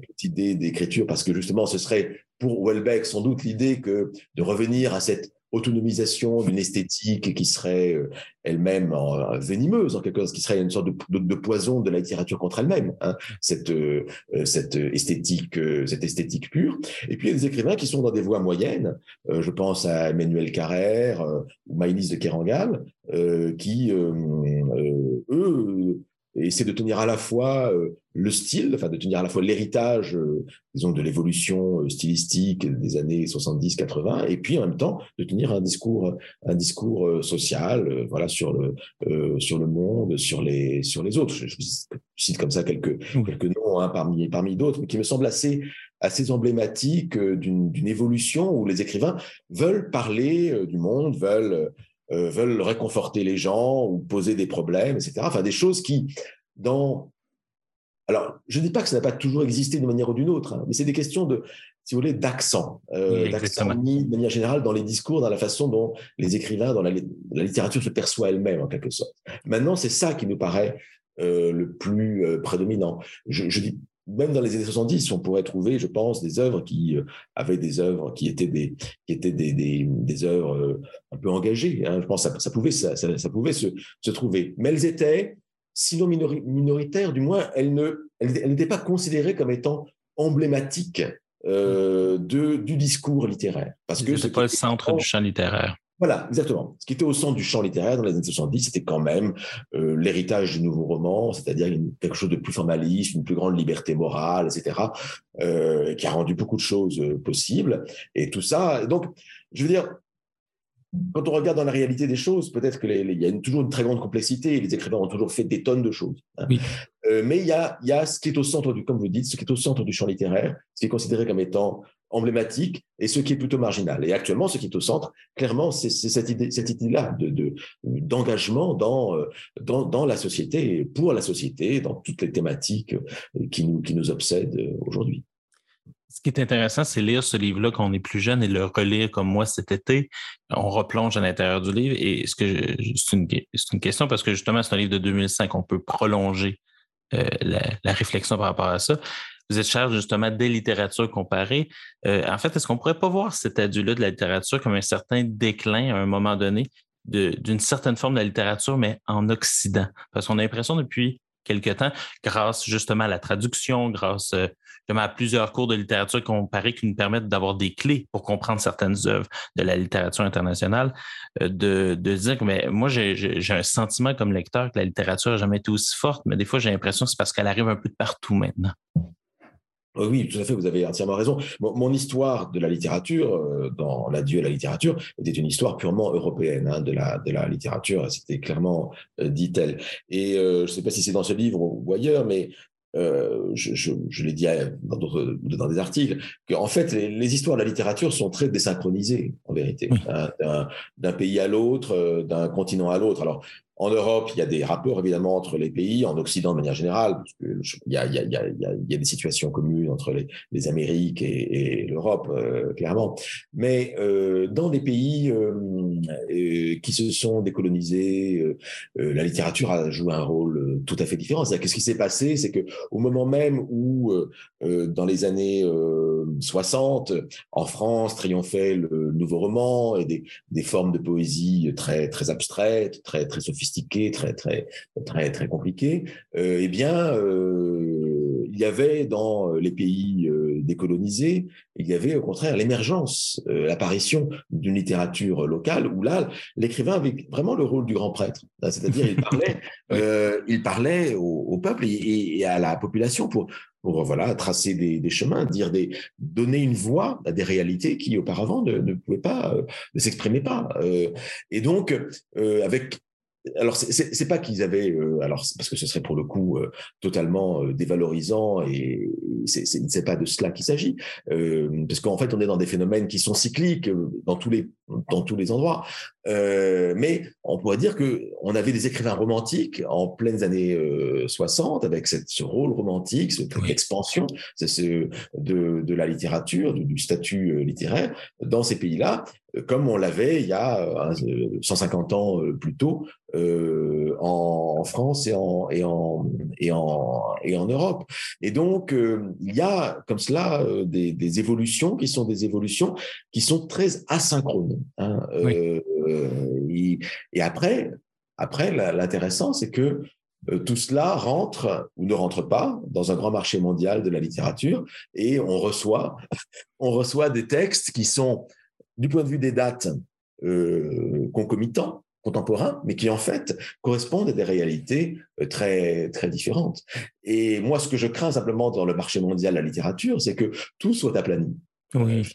Speaker 2: toute idée d'écriture, parce que justement, ce serait pour Welbeck sans doute l'idée que de revenir à cette autonomisation d'une esthétique qui serait euh, elle-même venimeuse en quelque sorte, qui serait une sorte de, poison de la littérature contre elle-même, hein, cette, euh, cette esthétique, euh, cette esthétique pure. Et puis il y a des écrivains qui sont dans des voies moyennes. je pense à Emmanuel Carrère ou Maïlis de Kerangal, qui eux et c'est de tenir à la fois euh, le style, enfin de tenir à la fois l'héritage, euh, disons, de l'évolution euh, stylistique des années 70-80, et puis en même temps de tenir un discours, un discours social, voilà, sur le sur le monde, sur les sur les autres. Je, cite comme ça quelques quelques noms hein, parmi parmi d'autres, mais qui me semblent assez assez emblématiques d'une évolution où les écrivains veulent parler du monde, veulent euh, veulent réconforter les gens ou poser des problèmes, etc. Enfin, des choses qui, dans... Alors, je ne dis pas que ça n'a pas toujours existé d'une manière ou d'une autre, hein, mais c'est des questions de, si vous voulez, d'accent, euh, d'accent mis de manière générale dans les discours, dans la façon dont les écrivains, dans la, littérature se perçoit elle-même, en quelque sorte. Maintenant, c'est ça qui nous paraît euh, le plus euh, prédominant. Je, je dis même dans les années 70, on pourrait trouver, je pense, des œuvres qui euh, avaient des œuvres qui étaient des, qui étaient des, des, des œuvres euh, un peu engagées. Hein. Je pense que ça, ça pouvait, ça, ça, pouvait se, se, trouver. Mais elles étaient, sinon minoritaires, du moins, elles ne, elles, n'étaient pas considérées comme étant emblématiques euh, de, du discours littéraire.
Speaker 1: Parce que c'est pas le centre du champ littéraire.
Speaker 2: Voilà, exactement. Ce qui était au centre du champ littéraire dans les années 70, c'était quand même euh, l'héritage du nouveau roman, c'est-à-dire quelque chose de plus formaliste, une plus grande liberté morale, etc., euh, qui a rendu beaucoup de choses euh, possibles. Et tout ça, donc, je veux dire, quand on regarde dans la réalité des choses, peut-être qu'il y a toujours une très grande complexité, les écrivains ont toujours fait des tonnes de choses. Hein. Euh, mais il y, a, il y a ce qui est au centre du, comme vous dites, ce qui est au centre du champ littéraire, ce qui est considéré comme étant emblématique et ce qui est plutôt marginal. Et actuellement, ce qui est au centre, clairement, c'est cette idée, cette idée-là de, d'engagement dans, euh, dans, dans la société, pour la société, dans toutes les thématiques qui nous, qui nous obsèdent aujourd'hui.
Speaker 1: Ce qui est intéressant, c'est lire ce livre-là quand on est plus jeune et le relire comme moi cet été. On replonge à l'intérieur du livre et ce que c'est une, une, question parce que justement, c'est un livre de 2005. On peut prolonger euh, la, réflexion par rapport à ça. Vous êtes cher justement des littératures comparées. Euh, en fait, est-ce qu'on pourrait pas voir cet adieu-là de la littérature comme un certain déclin à un moment donné d'une certaine forme de la littérature, mais en Occident? Parce qu'on a l'impression depuis quelque temps, grâce justement à la traduction, grâce euh, à plusieurs cours de littérature comparée qui nous permettent d'avoir des clés pour comprendre certaines œuvres de la littérature internationale, euh, de, de dire que mais moi, j'ai un sentiment comme lecteur que la littérature n'a jamais été aussi forte, mais des fois, j'ai l'impression que c'est parce qu'elle arrive un peu de partout maintenant.
Speaker 2: Oui, tout à fait, vous avez entièrement raison. Mon, histoire de la littérature, euh, dans l'adieu à la littérature, était une histoire purement européenne hein, de, la, de la littérature. C'était clairement euh, dit elle. Et euh, je ne sais pas si c'est dans ce livre ou ailleurs, mais je, je, je l'ai dit dans, dans, des articles, qu'en fait, les, histoires de la littérature sont très désynchronisées, en vérité, hein, d'un pays à l'autre, d'un continent à l'autre. Alors, en Europe, il y a des rapports évidemment entre les pays, en Occident de manière générale, parce que il, y a, des situations communes entre les, Amériques et, l'Europe, euh, clairement. Mais euh, dans des pays euh, qui se sont décolonisés, la littérature a joué un rôle tout à fait différent. C'est-à-dire que ce qui s'est passé, c'est que au moment même où, dans les années 60, en France, triomphait le nouveau roman et des, des formes de poésie très très abstraites, très très sophistiquées, très très très très compliquées. eh bien, il y avait dans les pays décolonisés, il y avait au contraire l'émergence, l'apparition d'une littérature locale où là, l'écrivain avait vraiment le rôle du grand prêtre. C'est-à-dire, il parlait, il parlait au, peuple et, à la population pour pour voilà tracer des, chemins, dire des, donner une voix à des réalités qui auparavant ne, ne pouvaient pas, euh, ne s'exprimaient pas. Euh, et donc euh, avec alors c'est pas qu'ils avaient alors parce que ce serait pour le coup totalement dévalorisant et c'est pas de cela qu'il s'agit parce qu'en fait on est dans des phénomènes qui sont cycliques dans tous les dans tous les endroits euh, mais on pourrait dire que on avait des écrivains romantiques en pleines années 60 euh, avec cette, ce rôle romantique, cette expansion ce, de, de, la littérature, du, statut euh, littéraire dans ces pays-là, comme on l'avait il y a 150 ans plus tôt euh, en, France et en, et, en, et, en, et en Europe. Et donc, il y a comme cela des, des, évolutions qui sont des évolutions qui sont très asynchrones. Hein. Oui. Euh, et, après, après l'intéressant, c'est que euh, tout cela rentre ou ne rentre pas dans un grand marché mondial de la littérature et on reçoit, on reçoit des textes qui sont, du point de vue des dates, euh, concomitants, contemporains, mais qui en fait correspondent à des réalités très, très différentes. Et moi, ce que je crains simplement dans le marché mondial de la littérature, c'est que tout soit aplani. Oui.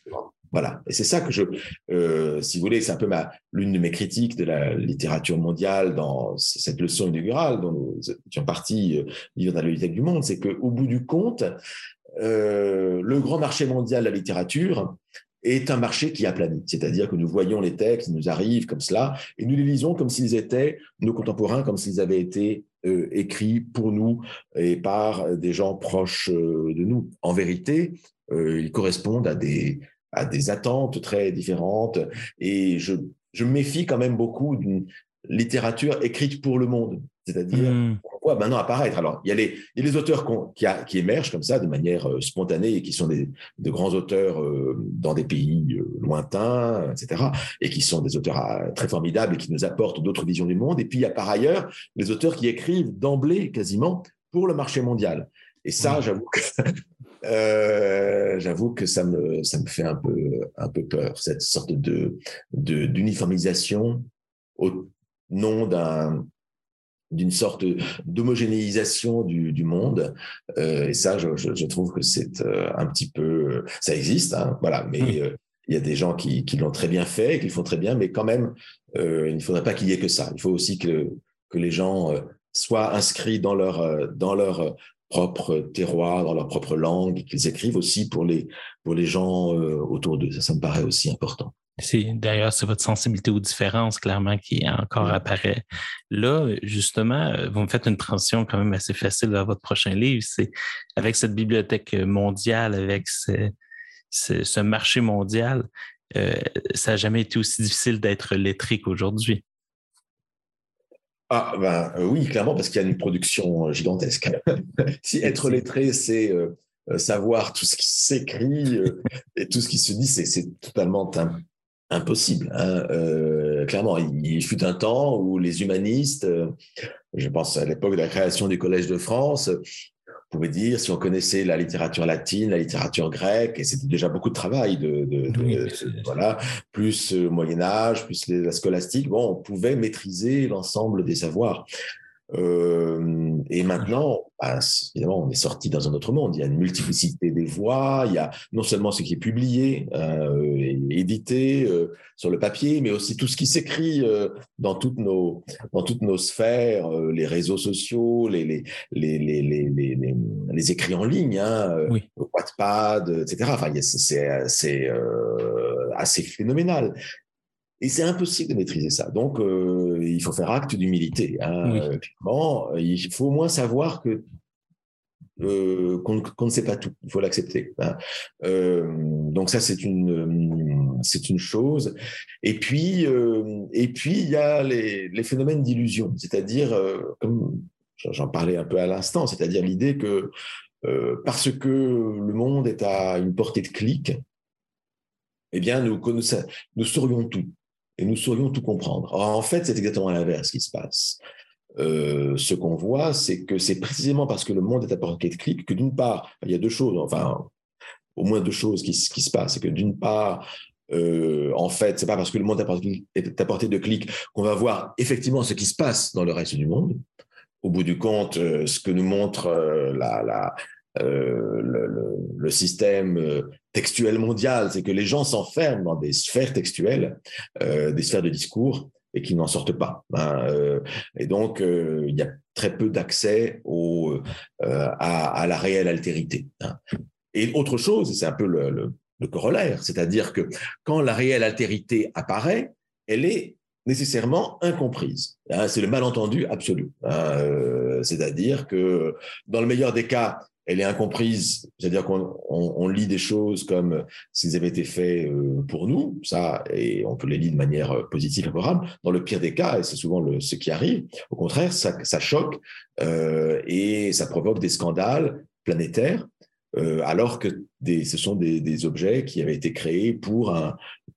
Speaker 2: Voilà. Et c'est ça que je, euh, si vous voulez, c'est un peu ma, l'une de mes critiques de la littérature mondiale dans cette leçon inaugurale dont nous étions partis euh, lire dans la Bibliothèque du Monde, c'est qu'au bout du compte, euh, le grand marché mondial de la littérature est un marché qui aplanit. C'est-à-dire que nous voyons les textes, ils nous arrivent comme cela, et nous les lisons comme s'ils étaient nos contemporains, comme s'ils avaient été euh, écrits pour nous et par des gens proches de nous. En vérité, ils correspondent à des, à des attentes très différentes. Et je, je méfie quand même beaucoup d'une littérature écrite pour le monde. C'est-à-dire, mmh. on voit maintenant apparaître. Alors, il y a les, y a les auteurs qui, a, qui, émergent comme ça de manière euh, spontanée et qui sont des, de grands auteurs euh, dans des pays euh, lointains, etc. Et qui sont des auteurs très formidables et qui nous apportent d'autres visions du monde. Et puis, il y a par ailleurs les auteurs qui écrivent d'emblée quasiment pour le marché mondial. Et ça, mmh. j'avoue que euh, j'avoue que ça me, ça me fait un peu, un peu peur, cette sorte de, d'uniformisation au nom d'un, d'une sorte d'homogénéisation du, du, monde. Euh, et ça, je, je, trouve que c'est euh, un petit peu, ça existe, hein, voilà, mais mmh. il y a des gens qui, qui l'ont très bien fait, qui le font très bien, mais quand même, il ne faudrait pas qu'il y ait que ça. Il faut aussi que, que les gens soient inscrits dans leur, dans leur propre terroir, dans leur propre langue, qu'ils écrivent aussi pour les, pour les gens euh, autour d'eux. Ça, ça me paraît aussi important.
Speaker 1: C'est d'ailleurs c'est votre sensibilité aux différences clairement qui encore apparaît. Là, justement, euh, vous me faites une transition quand même assez facile vers votre prochain livre. C'est avec cette bibliothèque mondiale, avec ce, ce, marché mondial, euh, ça n'a jamais été aussi difficile d'être lettré qu'aujourd'hui.
Speaker 2: Ah, ben euh, oui, clairement, parce qu'il y a une production euh, gigantesque. si être lettré, c'est euh, savoir tout ce qui s'écrit et tout ce qui se dit, c'est totalement impossible. Hein. clairement, il, fut un temps où les humanistes, je pense à l'époque de la création du Collège de France, pouvait dire, si on connaissait la littérature latine, la littérature grecque, et c'était déjà beaucoup de travail, de, voilà, plus le Moyen Âge, plus la scolastique, bon, on pouvait maîtriser l'ensemble des savoirs. Euh, et maintenant, bah, évidemment, on est sorti dans un autre monde. Il y a une multiplicité des voix. Il y a non seulement ce qui est publié euh, et édité euh, sur le papier, mais aussi tout ce qui s'écrit euh, dans toutes nos dans toutes nos sphères, euh, les réseaux sociaux, les les les les les, les, écrits en ligne, hein, oui. Wattpad, etc. Enfin, c'est c'est assez phénoménal. Et c'est impossible de maîtriser ça. Donc, euh, il faut faire acte d'humilité. Hein, euh, il faut au moins savoir que euh, qu'on ne sait pas tout. Il faut l'accepter. Hein. donc ça, c'est une c'est une chose. Et puis et puis il y a les, les phénomènes d'illusion, c'est-à-dire comme j'en parlais un peu à l'instant, c'est-à-dire l'idée que parce que le monde est à une portée de clic, eh bien, nous, nous saurions tout et nous saurions tout comprendre. en fait, c'est exactement l'inverse qui se passe. Euh, ce qu'on voit, c'est que c'est précisément parce que le monde est à portée de clic que d'une part, il y a deux choses, enfin, au moins deux choses qui, se passent. C'est que d'une part, euh, en fait, c'est pas parce que le monde est à portée de clic qu'on va voir effectivement ce qui se passe dans le reste du monde. Au bout du compte, euh, ce que nous montre le, système euh, textuel mondial, c'est que les gens s'enferment dans des sphères textuelles, euh, des sphères de discours, et qu'ils n'en sortent pas. Hein, euh, et donc, euh, il y a très peu d'accès à, la réelle altérité. Hein. Et autre chose, c'est un peu le, corollaire, c'est-à-dire que quand la réelle altérité apparaît, elle est nécessairement incomprise. Hein, c'est le malentendu absolu. C'est-à-dire que dans le meilleur des cas, elle est incomprise, c'est-à-dire qu'on lit des choses comme s'ils avaient été faits euh, pour nous, ça, et on peut les lire de manière euh, positive, favorable. Dans le pire des cas, et c'est souvent ce qui arrive, au contraire, ça, choque euh, et ça provoque des scandales planétaires, euh, alors que ce sont des, objets qui avaient été créés pour un,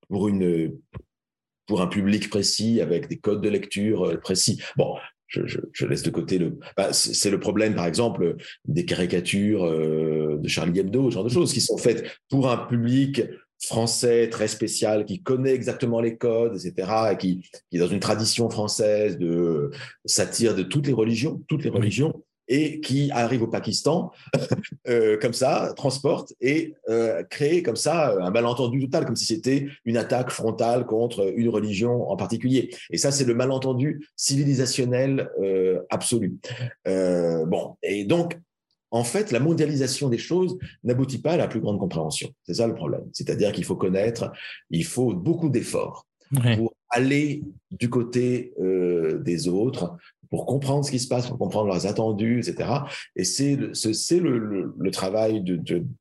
Speaker 2: pour un public précis, avec des codes de lecture précis. Bon, je, je, je, laisse de côté le. Bah, c'est le problème, par exemple, des caricatures euh, de Charlie Hebdo, ce genre de choses qui sont faites pour un public français très spécial qui connaît exactement les codes, etc., et qui, qui est dans une tradition française de satire de toutes les religions, toutes les religions, et qui arrive au Pakistan euh, comme ça, transporte et euh, crée comme ça un malentendu total, comme si c'était une attaque frontale contre une religion en particulier. Et ça, c'est le malentendu civilisationnel euh, absolu. Euh, bon, et donc, en fait, la mondialisation des choses n'aboutit pas à la plus grande compréhension. C'est ça le problème. C'est-à-dire qu'il faut connaître, il faut beaucoup d'efforts pour aller du côté euh, des autres, pour comprendre ce qui se passe, pour comprendre leurs attendus, etc. Et c'est le, le, travail de,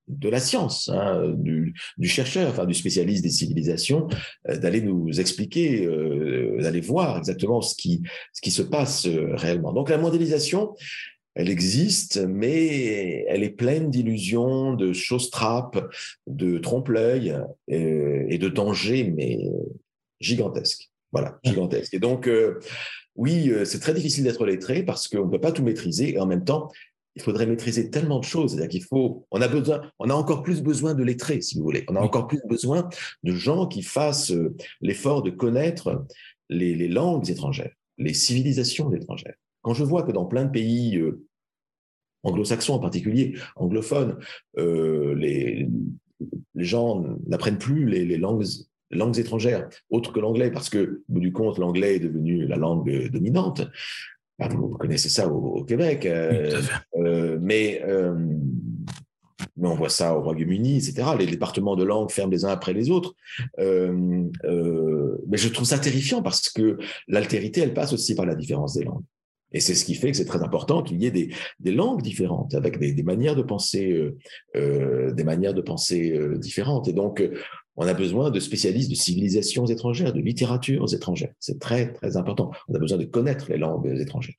Speaker 2: de, la science, hein, du, chercheur, enfin du spécialiste des civilisations, euh, d'aller nous expliquer, euh, d'aller voir exactement ce qui, ce qui se passe euh, réellement. Donc la mondialisation, elle existe, mais elle est pleine d'illusions, de choses trappes, de trompe-l'œil et de dangers, mais gigantesques. Voilà, gigantesques. Et donc, oui, euh, c'est très difficile d'être lettré parce qu'on ne peut pas tout maîtriser et en même temps, il faudrait maîtriser tellement de choses. C'est-à-dire qu'il faut, on a besoin, on a encore plus besoin de lettrés, si vous voulez. On a encore plus besoin de gens qui fassent euh, l'effort de connaître les, les, langues étrangères, les civilisations étrangères. Quand je vois que dans plein de pays euh, anglo-saxons en particulier, anglophones, euh, les, les gens n'apprennent plus les, les langues langues étrangères autres que l'anglais, parce que, au bout du compte, l'anglais est devenu la langue dominante. Bah, vous connaissez ça au, au Québec, euh, euh, mais, euh, mais on voit ça au Royaume-Uni, etc. Les départements de langue ferment les uns après les autres. Euh, euh, mais je trouve ça terrifiant parce que l'altérité, elle passe aussi par la différence des langues. Et c'est ce qui fait que c'est très important qu'il y ait des, des, langues différentes, avec des, des manières de penser, euh, euh, des manières de penser euh, différentes. Et donc, on a besoin de spécialistes de civilisations étrangères, de littératures étrangères. C'est très, très important. On a besoin de connaître les langues étrangères.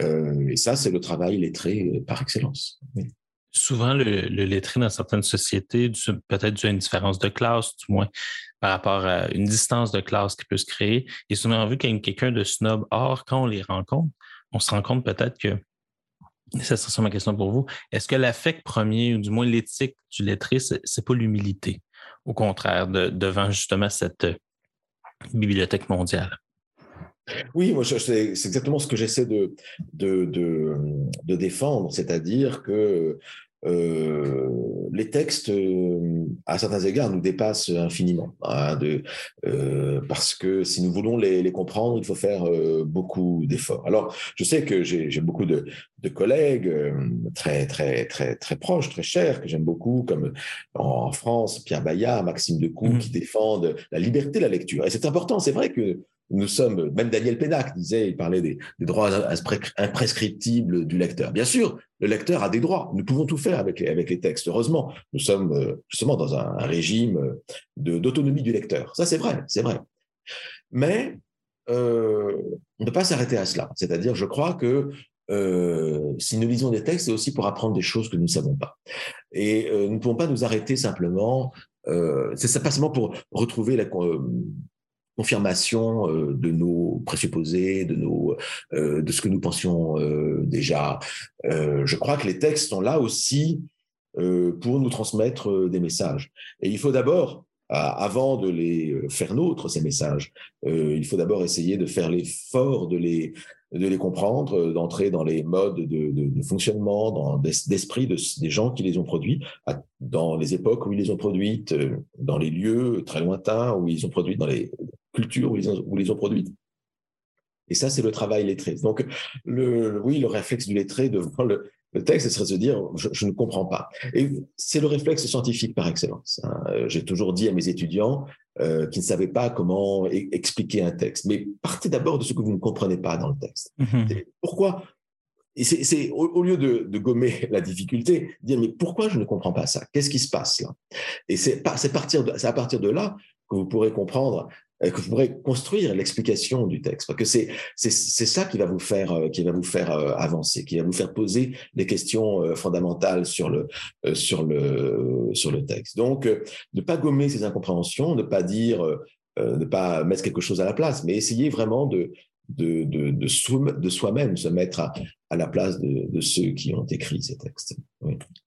Speaker 2: Euh, et ça, c'est le travail lettré euh, par excellence.
Speaker 1: Souvent, le, le, lettré dans certaines sociétés, peut-être dû à une différence de classe, du moins, par rapport à une distance de classe qui peut se créer, est souvent vu comme quelqu'un de snob. Or, quand on les rencontre, on se rend compte peut-être que ça serait ma question pour vous. Est-ce que l'affect premier, ou du moins l'éthique du lettré, c'est pas l'humilité? Au contraire, de, devant justement cette euh, bibliothèque mondiale.
Speaker 2: Oui, moi, c'est exactement ce que j'essaie de, défendre, c'est-à-dire que euh, les textes, euh, à certains égards, nous dépassent infiniment. Hein, de, euh, parce que si nous voulons les, les comprendre, il faut faire beaucoup d'efforts. Alors, je sais que j'ai beaucoup de, de collègues très, très, très, très proches, très chers, que j'aime beaucoup, comme en France, Pierre Bayard, Maxime Decoux, mmh. qui défendent la liberté de la lecture. Et c'est important, c'est vrai que nous sommes, même Daniel Pénac disait, il parlait des, droits imprescriptibles du lecteur. Bien sûr, le lecteur a des droits. Nous pouvons tout faire avec, les textes. Heureusement, nous sommes euh, justement dans un, régime d'autonomie du lecteur. Ça, c'est vrai, c'est vrai. Mais euh, on ne peut pas s'arrêter à cela. C'est-à-dire, je crois que si nous lisons des textes, c'est aussi pour apprendre des choses que nous ne savons pas. Et nous ne pouvons pas nous arrêter simplement, c'est pas seulement pour retrouver la confirmation de nos présupposés, de, nos, de ce que nous pensions déjà. je crois que les textes sont là aussi pour nous transmettre des messages. Et il faut d'abord avant de les euh, faire nôtres, ces messages, euh, il faut d'abord essayer de faire l'effort de les, de les comprendre, euh, d'entrer dans les modes de, fonctionnement, dans d'esprit de, des gens qui les ont produits, dans les époques où ils les ont produites, dans les lieux très lointains où ils ont produites, dans les cultures où ils, ont, où ils les ont produites. Et ça, c'est le travail lettré. Donc, le, oui, le réflexe du lettré devant le, le texte, ce serait de se dire, je, ne comprends pas. Et c'est le réflexe scientifique par excellence. Hein. Euh, j'ai toujours dit à mes étudiants euh, qui ne savaient pas comment e-, expliquer un texte, mais partez d'abord de ce que vous ne comprenez pas dans le texte. Mm-hmm. Pourquoi c'est au, lieu de, de, gommer la difficulté, dire mais pourquoi je ne comprends pas ça? Qu'est-ce qui se passe là? Et c'est à partir de là que vous pourrez comprendre que vous pourrez construire l'explication du texte, que c'est c'est ça qui va vous faire euh, qui va vous faire euh, avancer, qui va vous faire poser les questions fondamentales sur le sur le sur le texte. Donc, ne pas gommer ces incompréhensions, ne pas dire ne pas mettre quelque chose à la place, mais essayer vraiment de de, de, de, soi-même, se mettre à, à la place de, ceux qui ont écrit ces textes.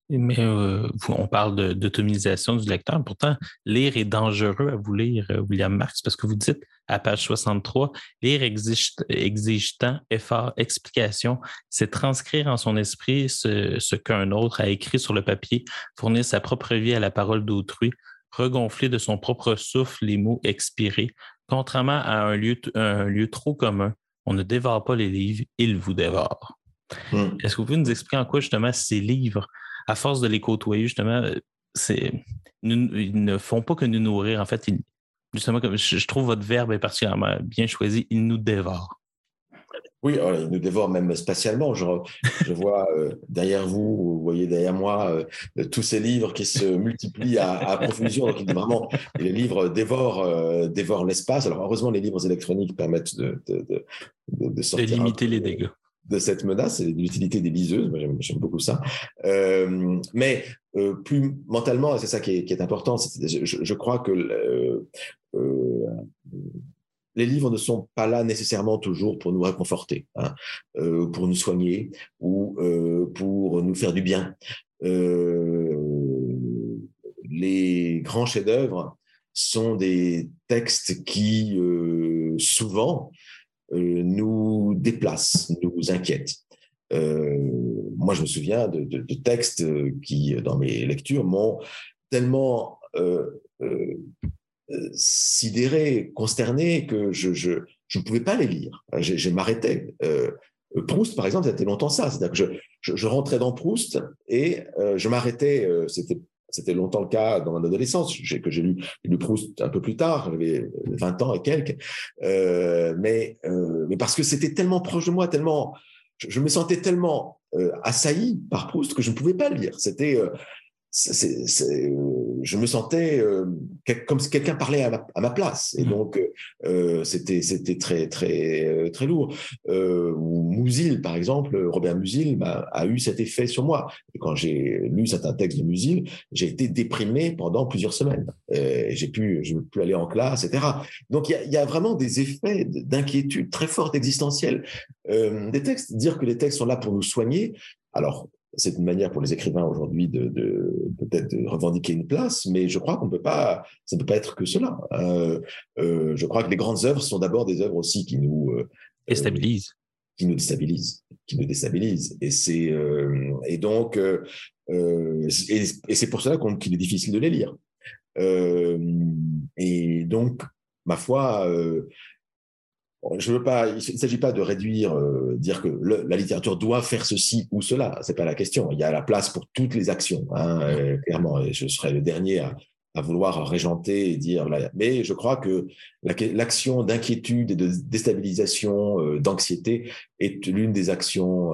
Speaker 1: Mais euh, on parle d'automisation du lecteur. Pourtant, lire est dangereux à vous lire, euh, William Marx, parce que vous dites à page 63, lire exige, exige effort, explication. C'est transcrire en son esprit ce, ce qu'un autre a écrit sur le papier, fournir sa propre vie à la parole d'autrui, regonfler de son propre souffle les mots expirés, contrairement à un lieu, un lieu trop commun. On ne dévore pas les livres, ils vous dévorent. Hmm. Est-ce que vous pouvez nous expliquer en quoi justement ces livres, à force de les côtoyer, justement, c'est, ils ne font pas que nous nourrir. En fait, justement, comme je, trouve votre verbe est particulièrement bien choisi, ils nous dévorent.
Speaker 2: Oui, ils nous dévorent même spatialement. Je, je vois euh, derrière vous, vous voyez derrière moi euh, tous ces livres qui se multiplient à, à profusion. Donc, vraiment, les livres dévorent, euh, dévorent l'espace. Alors, heureusement, les livres électroniques permettent de, de, de, de sortir.
Speaker 1: De limiter les dégâts
Speaker 2: de cette menace, c'est l'utilité des liseuses, moi j'aime beaucoup ça. Euh, mais euh, plus mentalement, c'est ça qui est, qui est important, je, je, crois que euh, les livres ne sont pas là nécessairement toujours pour nous réconforter, hein, pour nous soigner ou pour nous faire du bien. les grands chefs-d'œuvre sont des textes qui, souvent, euh, nous déplace, nous inquiète. Euh, moi, je me souviens de, textes qui, dans mes lectures, m'ont tellement euh, sidéré, consterné, que je, ne pouvais pas les lire. Je, m'arrêtais. Proust, par exemple, c'était longtemps ça. C'est-à-dire que je, je, rentrais dans Proust et je m'arrêtais. c'était c'était longtemps le cas dans mon adolescence, que j'ai lu, lu Proust un peu plus tard, j'avais 20 ans et quelques, euh, mais, euh, mais parce que c'était tellement proche de moi, tellement, je, me sentais tellement euh, assailli par Proust que je ne pouvais pas le lire. C'était, c'est, je me sentais euh, comme si quelqu'un parlait à ma, place. Et mmh. donc, euh, c'était, c'était très, très, euh, très lourd. Euh, Musil, par exemple, Robert Musil a, a, eu cet effet sur moi. Et quand j'ai lu certains textes de Musil, j'ai été déprimé pendant plusieurs semaines. j'ai pu, je ne plus aller en classe, etc. Donc, il y a, y a, vraiment des effets d'inquiétude très fortes existentielles. des textes, dire que les textes sont là pour nous soigner. Alors, c'est une manière pour les écrivains aujourd'hui de, peut-être de revendiquer une place, mais je crois qu'on peut pas, ça ne peut pas être que cela. Euh, euh, je crois que les grandes œuvres sont d'abord des œuvres aussi qui nous euh,
Speaker 1: déstabilisent,
Speaker 2: qui nous déstabilisent, qui nous déstabilisent. Et c'est et donc et, c'est pour cela qu'il est difficile de les lire. et donc, ma foi, je veux pas, il ne s'agit pas de réduire, euh, dire que la littérature doit faire ceci ou cela. C'est pas la question. Il y a la place pour toutes les actions, hein, euh, clairement. Je serais le dernier à, à vouloir régenter et dire. Mais je crois que l'action d'inquiétude et de déstabilisation, euh, d'anxiété est l'une des actions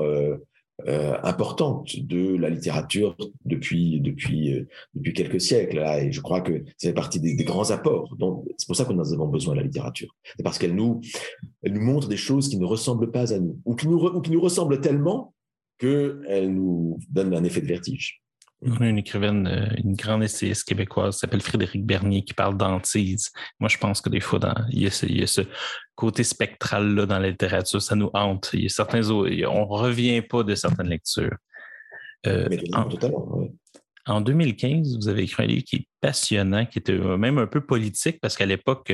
Speaker 2: euh, importante de la littérature depuis, depuis, euh, depuis quelques siècles. Là, et je crois que c'est partie des, grands apports. C'est pour ça que nous avons besoin de la littérature. C'est parce qu'elle nous, elle nous montre des choses qui ne ressemblent pas à nous, ou qui nous, ou qui nous ressemblent tellement qu'elle nous donne un effet de vertige.
Speaker 1: On a une écrivaine, euh, une grande essayiste québécoise qui s'appelle Frédéric Bernier qui parle d'antise. Moi, je pense que des fois, il, y a ce, côté spectral-là dans la littérature, ça nous hante. Il y a certains, on ne revient pas de certaines lectures.
Speaker 2: Euh, en,
Speaker 1: en 2015, vous avez écrit un livre qui est passionnant, qui était même un peu politique, parce qu'à l'époque,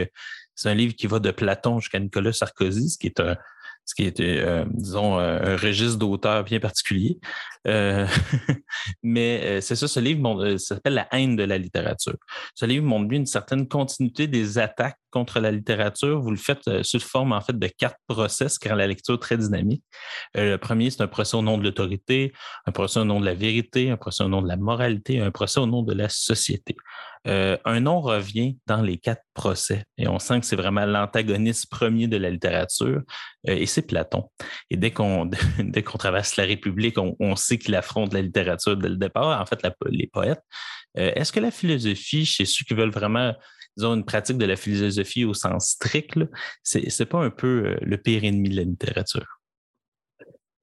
Speaker 1: c'est un livre qui va de Platon jusqu'à Nicolas Sarkozy, ce qui est un, ce qui était, euh, disons, euh, un registre d'auteur bien particulier. Euh, mais c'est ça, ce livre s'appelle La haine de la littérature. Ce livre montre bien une certaine continuité des attaques contre la littérature. Vous le faites sous forme, en fait, de quatre procès, qui rend la lecture très dynamique. le premier, c'est un procès au nom de l'autorité, un procès au nom de la vérité, un procès au nom de la moralité, un procès au nom de la société. Euh, un nom revient dans les quatre procès et on sent que c'est vraiment l'antagoniste premier de la littérature euh, et c'est Platon. Et dès qu'on dès traverse la République, on, sait qu'il affronte la littérature dès le départ, en fait, les poètes. Euh, est-ce que la philosophie, chez ceux qui veulent vraiment disons, une pratique de la philosophie au sens strict, c'est, pas un peu le pire ennemi de la littérature?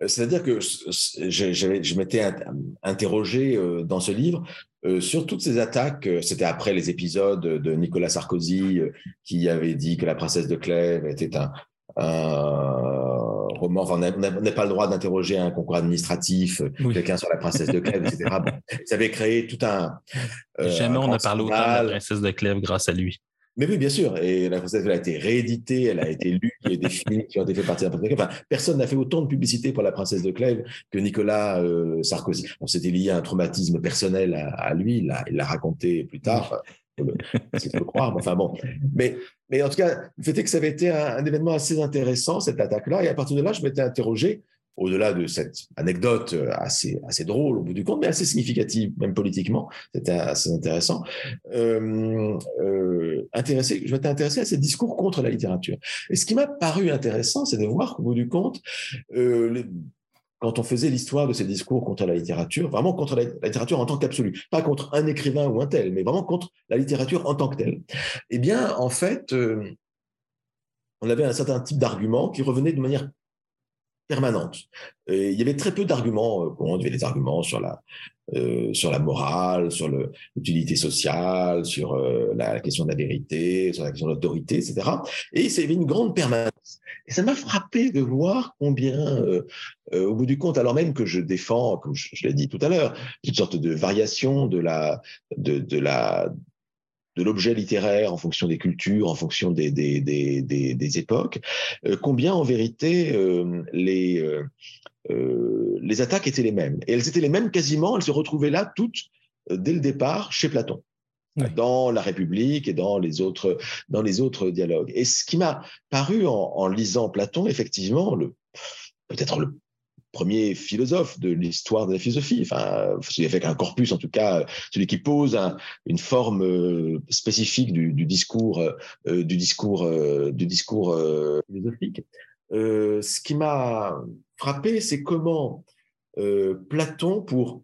Speaker 2: C'est-à-dire que je m'étais interrogé dans ce livre euh, sur toutes ces attaques, euh, c'était après les épisodes de Nicolas Sarkozy euh, qui avait dit que la princesse de Clèves était un, roman. on n'a pas le droit d'interroger un concours administratif, quelqu'un sur la princesse de Clèves, etc. ça avait créé tout un.
Speaker 1: Jamais on n'a parlé autant de la princesse de Clèves grâce à lui.
Speaker 2: Mais oui, bien sûr. Et la princesse a été rééditée, elle a été lue, il y a des films qui ont été faits partie de la princesse de Clèves. Enfin, personne n'a fait autant de publicité pour la princesse de Clèves que Nicolas euh, Sarkozy. On C'était lié à un traumatisme personnel à, lui, il l'a raconté plus tard. C'est faut croire, enfin bon. Mais, mais en tout cas, le fait est que ça avait été un, événement assez intéressant, cette attaque-là. Et à partir de là, je m'étais interrogé au-delà de cette anecdote euh, assez, assez drôle au bout du compte, mais assez significative, même politiquement, c'était assez intéressant, euh, euh, intéressé, je m'étais intéressé à ces discours contre la littérature. Et ce qui m'a paru intéressant, c'est de voir qu'au bout du compte, quand on faisait l'histoire de ces discours contre la littérature, vraiment contre la, littérature en tant qu'absolu, pas contre un écrivain ou un tel, mais vraiment contre la littérature en tant que telle, eh bien, en fait, on avait un certain type d'arguments qui revenaient de manière permanente. il y avait très peu d'arguments, euh, on avait des arguments sur la, euh, sur la morale, sur l'utilité sociale, sur euh, la, question de la vérité, sur la question de l'autorité, etc. Et il une grande permanence. Et ça m'a frappé de voir combien, au bout du compte, alors même que je défends, comme je, l'ai dit tout à l'heure, une sorte de variation de l'objet littéraire en fonction des cultures, en fonction des, époques, euh, combien en vérité euh, les, euh, les attaques étaient les mêmes. Et elles étaient les mêmes quasiment, elles se retrouvaient là toutes dès le départ chez Platon. dans la République et dans les autres dans les autres dialogues. Et ce qui m'a paru en, en, lisant Platon, effectivement, le peut-être le premier philosophe de l'histoire de la philosophie, enfin, celui avec un corpus en tout cas, celui qui pose une forme euh, spécifique du, discours, euh, du discours, euh, du discours philosophique. Ce qui m'a frappé, c'est comment Platon, pour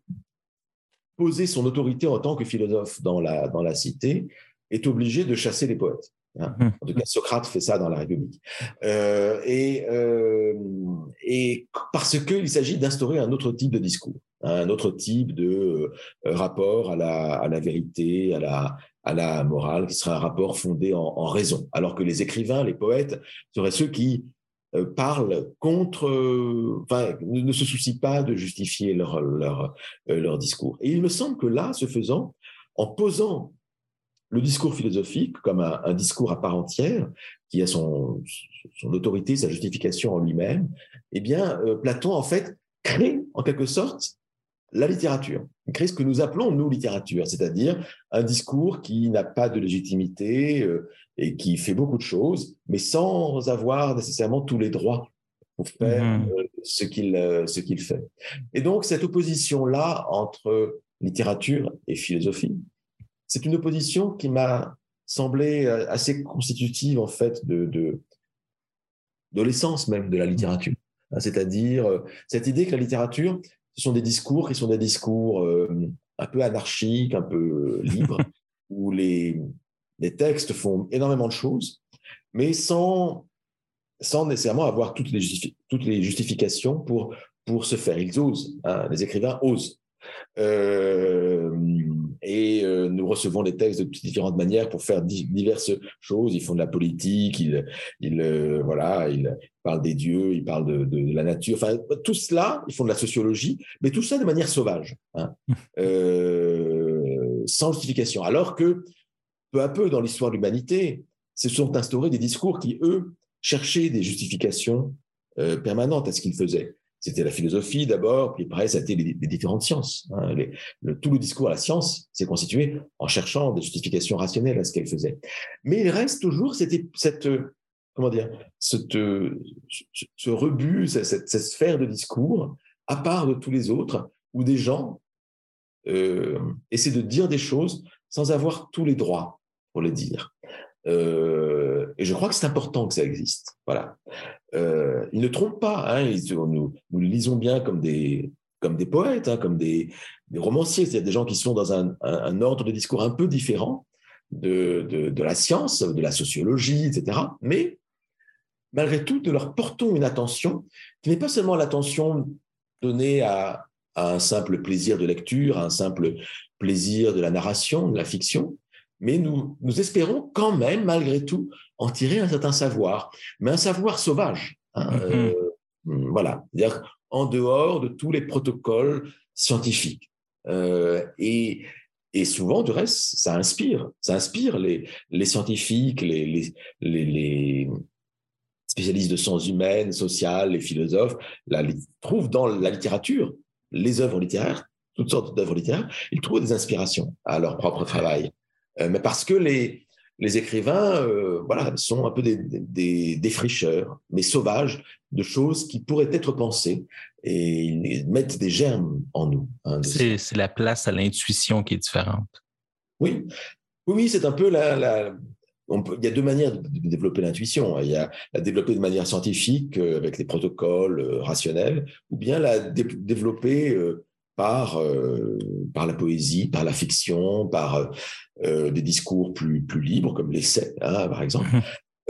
Speaker 2: poser son autorité en tant que philosophe dans la, dans la cité, est obligé de chasser les poètes. Hein. Hum. En tout cas, Socrate fait ça dans la République. Euh, et, euh, et parce qu'il s'agit d'instaurer un autre type de discours, hein, un autre type de euh, rapport à la, à la vérité, à la, à la morale, qui sera un rapport fondé en, en raison. Alors que les écrivains, les poètes, seraient ceux qui euh, parlent contre, enfin, ne se soucient pas de justifier leur, leur, leur discours. Et il me semble que là, ce faisant, en posant le discours philosophique comme un, discours à part entière, qui a son, son autorité, sa justification en lui-même, eh bien, euh, Platon, en fait, crée en quelque sorte la littérature. Il crée ce que nous appelons, nous, littérature, c'est-à-dire un discours qui n'a pas de légitimité euh, et qui fait beaucoup de choses, mais sans avoir nécessairement tous les droits pour faire mmh. euh, ce qu'il ce qu'il fait. Et donc, cette opposition-là entre littérature et philosophie, c'est une opposition qui m'a semblé euh, assez constitutive en fait de, de, de l'essence même de la littérature. Hein, c'est-à-dire cette idée que la littérature, ce sont des discours qui sont des discours un peu anarchiques, un peu libres, où les, les textes font énormément de choses, mais sans, sans nécessairement avoir toutes les, toutes les justifications pour, pour se faire. Ils osent, hein, les écrivains osent. Euh, et euh, nous recevons les textes de différentes manières pour faire diverses choses. Ils font de la politique, ils, ils euh, voilà, ils parlent des dieux, ils parlent de, de, la nature. Enfin, tout cela, ils font de la sociologie, mais tout ça de manière sauvage, hein, sans justification. Alors que peu à peu dans l'histoire de l'humanité, se sont instaurés des discours qui, eux, cherchaient des justifications permanentes à ce qu'ils faisaient. C'était la philosophie d'abord, puis après, ça a été les, différentes sciences. Hein. le, tout le discours à la science s'est constitué en cherchant des justifications rationnelles à ce qu'elle faisait. Mais il reste toujours cette, comment dire, cette, ce rebut, cette, sphère de discours, à part de tous les autres, où des gens euh, essaient de dire des choses sans avoir tous les droits pour les dire. Euh, et je crois que c'est important que ça existe. Voilà. Euh, ils ne trompent pas. Hein, nous, nous le lisons bien comme des, poètes, hein, comme des, romanciers, c'est-à-dire des gens qui sont dans un, ordre de discours un peu différent de, la science, de la sociologie, etc. Mais malgré tout, nous leur portons une attention qui n'est pas seulement l'attention donnée à, à, un simple plaisir de lecture, à un simple plaisir de la narration, de la fiction, mais nous, nous espérons quand même, malgré tout, en tirer un certain savoir, mais un savoir sauvage. Hein, mm-hmm. euh, voilà, c'est-à-dire en dehors de tous les protocoles scientifiques. Euh, et, et, souvent, du reste, ça inspire. Ça inspire les, les scientifiques, les, les, les, spécialistes de sciences humaines, sociales, les philosophes, là, ils trouvent dans la littérature, les œuvres littéraires, toutes sortes d'œuvres littéraires, ils trouvent des inspirations à leur propre travail. Euh, mais parce que les, les écrivains euh, voilà, sont un peu des, des, défricheurs, mais sauvages, de choses qui pourraient être pensées et ils mettent des germes en nous.
Speaker 1: Hein, c'est la place à l'intuition qui est différente.
Speaker 2: Oui, oui, c'est un peu la, la peut, il y a deux manières de, développer l'intuition. Il y a la développer de manière scientifique euh, avec des protocoles rationnels, ou bien la développer par, euh, par la poésie, par la fiction, par euh, euh, des discours plus, plus libres, comme l'essai, hein, par exemple.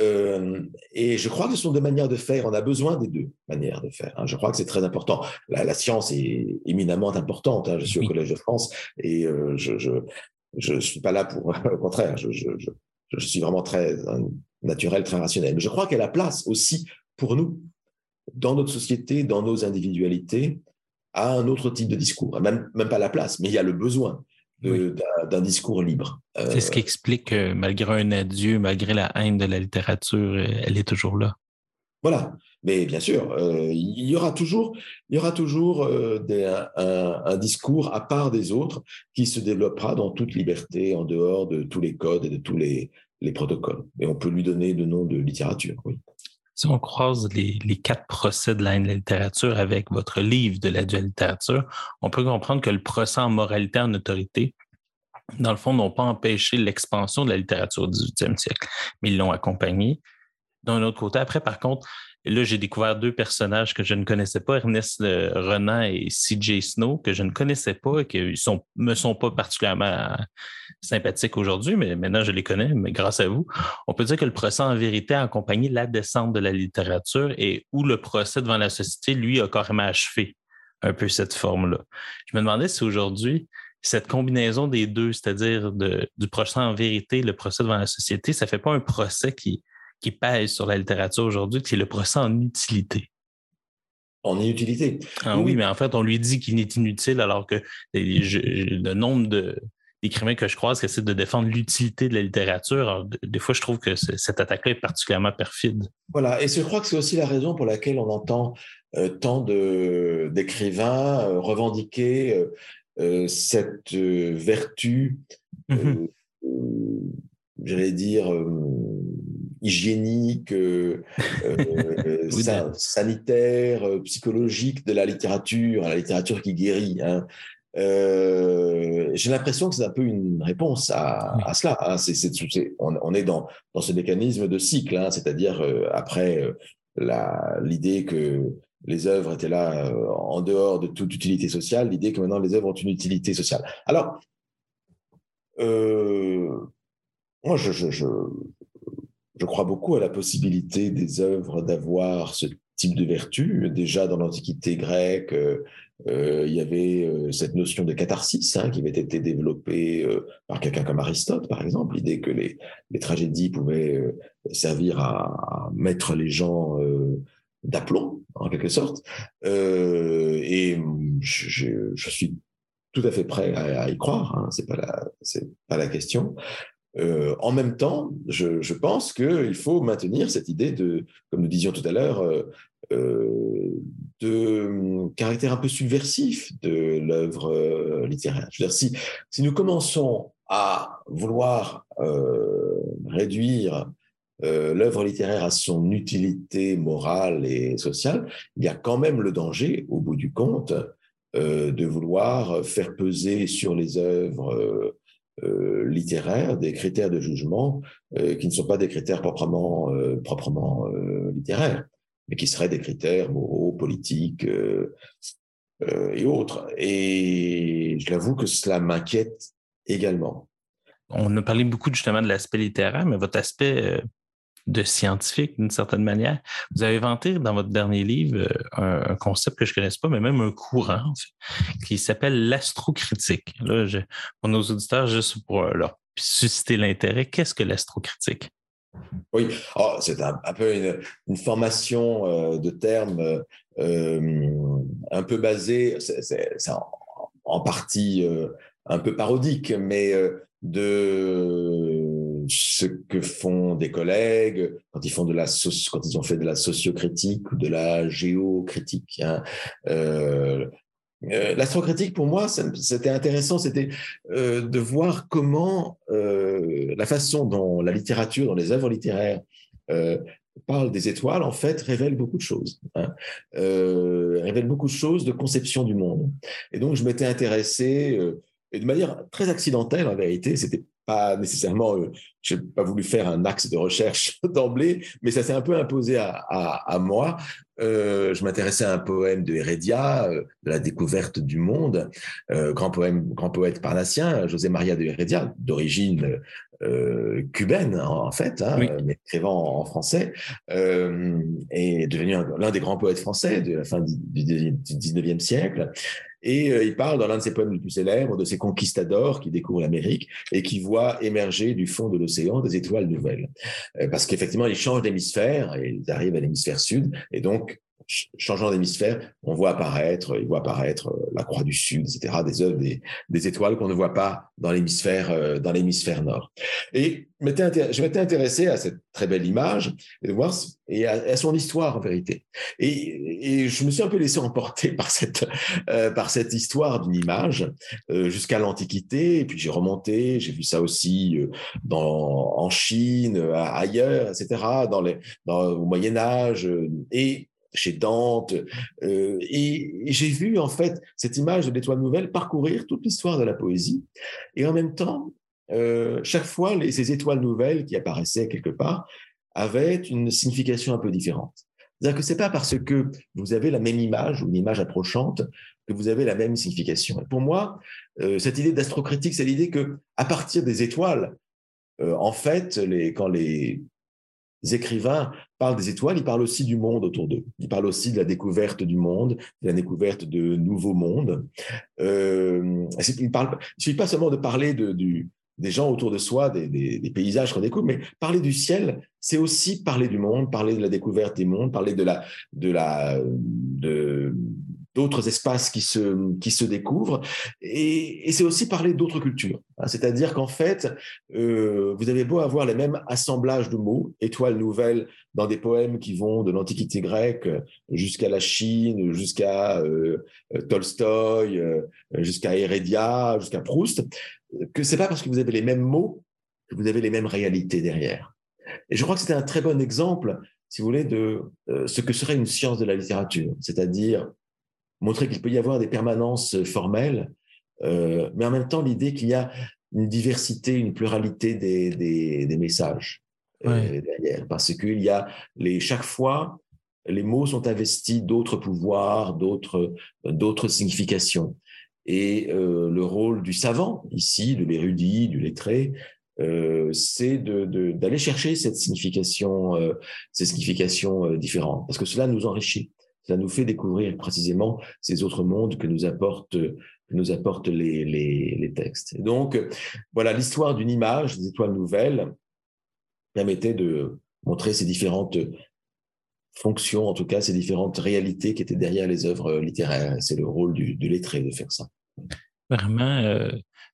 Speaker 2: Euh, et je crois que ce sont deux manières de faire. On a besoin des deux manières de faire. Hein. Je crois que c'est très important. La, la, science est éminemment importante. Hein. Je suis au Collège de France et je, je je suis pas là pour au contraire. Je, je, je, je suis vraiment très naturel, très rationnel. Mais je crois qu'il y a la place aussi pour nous dans notre société, dans nos individualités, à un autre type de discours. Même, même pas la place, mais il y a le besoin d'un discours libre.
Speaker 1: C'est ce qui explique que malgré un adieu, malgré la haine de la littérature, euh, elle est toujours là.
Speaker 2: Voilà. Mais bien sûr, euh, il y aura toujours, il y aura toujours euh, un, discours à part des autres qui se développera dans toute liberté, en dehors de tous les codes et de tous les, les protocoles. Et on peut lui donner le nom de littérature, oui.
Speaker 1: Si on croise les, quatre procès de la, littérature avec votre livre de la littérature, on peut comprendre que le procès en moralité en autorité, dans le fond, n'ont pas empêché l'expansion de la littérature au 18e siècle, mais ils l'ont accompagné. D'un autre côté, après, par contre, et là, j'ai découvert deux personnages que je ne connaissais pas, Ernest Renan et CJ Snow, que je ne connaissais pas et qui ne me sont pas particulièrement sympathiques aujourd'hui, mais maintenant je les connais, mais grâce à vous. On peut dire que le procès en vérité a accompagné la descente de la littérature et où le procès devant la société, lui, a carrément achevé un peu cette forme-là. Je me demandais si aujourd'hui, cette combinaison des deux, c'est-à-dire du procès en vérité, le procès devant la société, ça ne fait pas un procès qui, qui pèse sur la littérature aujourd'hui, qui est le procès en utilité.
Speaker 2: En inutilité.
Speaker 1: Ah oui, mais en fait, on lui dit qu'il est inutile alors que le nombre de, d'écrivains que je croise qui essaient de défendre l'utilité de la littérature. des fois, je trouve que cette attaque-là est particulièrement perfide.
Speaker 2: Voilà, et je crois que c'est aussi la raison pour laquelle on entend euh, tant d'écrivains euh, revendiquer euh, cette vertu, mm-hmm. j'allais dire, hygiénique, euh, euh, sanitaire, euh, psychologique de la littérature, la littérature qui guérit. Hein. J'ai l'impression que c'est un peu une réponse à, cela. Hein. on, est dans, dans ce mécanisme de cycle, hein, c'est-à-dire après l'idée que les œuvres étaient là en dehors de toute utilité sociale, l'idée que maintenant les œuvres ont une utilité sociale. Alors, moi, je, je, je, crois beaucoup à la possibilité des œuvres d'avoir ce type de vertu. Déjà dans l'Antiquité grecque, euh, il y avait euh, cette notion de catharsis hein, qui avait été développée euh, par quelqu'un comme Aristote, par exemple, l'idée que les, tragédies pouvaient servir à, mettre les gens d'aplomb, en quelque sorte. et je, je, suis tout à fait prêt à, y croire, hein, c'est pas la question. Euh, en même temps, je, je pense qu'il faut maintenir cette idée de, comme nous disions tout à l'heure, euh, de caractère un peu subversif de l'œuvre euh, littéraire. Je veux dire, si, nous commençons à vouloir euh, réduire l'œuvre littéraire à son utilité morale et sociale, il y a quand même le danger, au bout du compte, de vouloir faire peser sur les œuvres littéraires des critères de jugement qui ne sont pas des critères proprement, proprement littéraires mais qui seraient des critères moraux, politiques euh, euh, et autres. Et je l'avoue que cela m'inquiète également.
Speaker 1: On a parlé beaucoup justement de l'aspect littéraire, mais votre aspect euh, de scientifique, d'une certaine manière. Vous avez inventé dans votre dernier livre un, concept que je ne connaisse pas, mais même un courant qui s'appelle l'astrocritique. Là, pour nos auditeurs, juste pour leur susciter l'intérêt, qu'est-ce que l'astrocritique?
Speaker 2: Oui, oh, c'est un, peu une, formation euh, de termes euh, un peu basée, c'est en, partie euh, un peu parodique, mais de ce que font des collègues quand ils font de la quand ils ont fait de la sociocritique ou de la géocritique. Hein. Euh, l'astrocritique, pour moi, c'était intéressant, c'était euh, de voir comment euh, la façon dont la littérature, dont les œuvres littéraires parlent des étoiles, en fait, révèle beaucoup de choses. Hein, révèle beaucoup de choses de conception du monde. Et donc, je m'étais intéressé, et de manière très accidentelle, en vérité, c'était pas nécessairement, je n'ai pas voulu faire un axe de recherche d'emblée, mais ça s'est un peu imposé à, à moi euh, je m'intéressais à un poème de Heredia, euh, la découverte du monde, euh, grand poème, grand poète parnassien, José Maria de Heredia, d'origine cubaine en, fait, hein, mais écrivant en, français, et devenu l'un des grands poètes français de la fin du, du 19e siècle. Et il parle dans l'un de ses poèmes les plus célèbres de ces conquistadors qui découvrent l'Amérique et qui voient émerger du fond de l'océan des étoiles nouvelles. parce qu'effectivement, ils changent d'hémisphère et ils arrivent à l'hémisphère sud. Et donc, changeant d'hémisphère, on voit apparaître, il voit apparaître euh, la Croix du Sud, etc., des œuvres, des, étoiles qu'on ne voit pas dans l'hémisphère, euh, dans l'hémisphère nord. Et je m'étais intéressé à cette très belle image et à, son histoire en vérité. Et, je me suis un peu laissé emporter par cette euh, par cette histoire d'une image jusqu'à l'Antiquité. Et puis j'ai remonté, j'ai vu ça aussi en Chine, ailleurs, etc. Dans les au Moyen Âge et chez Dante. Euh, et, j'ai vu en fait cette image de l'étoile nouvelle parcourir toute l'histoire de la poésie. Et en même temps, euh, chaque fois, ces étoiles nouvelles qui apparaissaient quelque part avaient une signification un peu différente. C'est-à-dire que c'est pas parce que vous avez la même image ou une image approchante que vous avez la même signification. pour moi, euh, cette idée d'astrocritique, c'est l'idée que à partir des étoiles, en fait, quand les écrivains parlent des étoiles, ils parlent aussi du monde autour d'eux. Ils parlent aussi de la découverte du monde, de la découverte de nouveaux mondes. Euh, il ne suffit pas seulement de parler des gens autour de soi, des, des, paysages qu'on découvre, mais parler du ciel, c'est aussi parler du monde, parler de la découverte des mondes, parler de la, de la, de, d'autres espaces qui se, qui se découvrent. Et, c'est aussi parler d'autres cultures. Hein. C'est-à-dire qu'en fait, euh, vous avez beau avoir les mêmes assemblages de mots, étoiles nouvelles, dans des poèmes qui vont de l'Antiquité grecque jusqu'à la Chine, jusqu'à euh, Tolstoï, euh, jusqu'à Heredia, jusqu'à Proust, que c'est pas parce que vous avez les mêmes mots que vous avez les mêmes réalités derrière. Et je crois que c'était un très bon exemple, si vous voulez, de ce que serait une science de la littérature, c'est-à-dire montrer qu'il peut y avoir des permanences formelles, euh, mais en même temps l'idée qu'il y a une diversité, une pluralité des, des, messages euh, derrière, parce qu'il y a les, chaque fois les mots sont investis d'autres pouvoirs, d'autres, d'autres significations. Et euh, le rôle du savant, ici, de l'érudit, du lettré, euh, c'est d'aller chercher cette signification, euh, ces significations différentes, parce que cela nous enrichit, cela nous fait découvrir précisément ces autres mondes que nous apportent, les, textes. donc, voilà, l'histoire d'une image, des étoiles nouvelles, permettait de montrer ces différentes fonctions, en tout cas ces différentes réalités qui étaient derrière les œuvres littéraires. C'est le rôle du, du lettré de faire ça.
Speaker 1: Vraiment. Euh,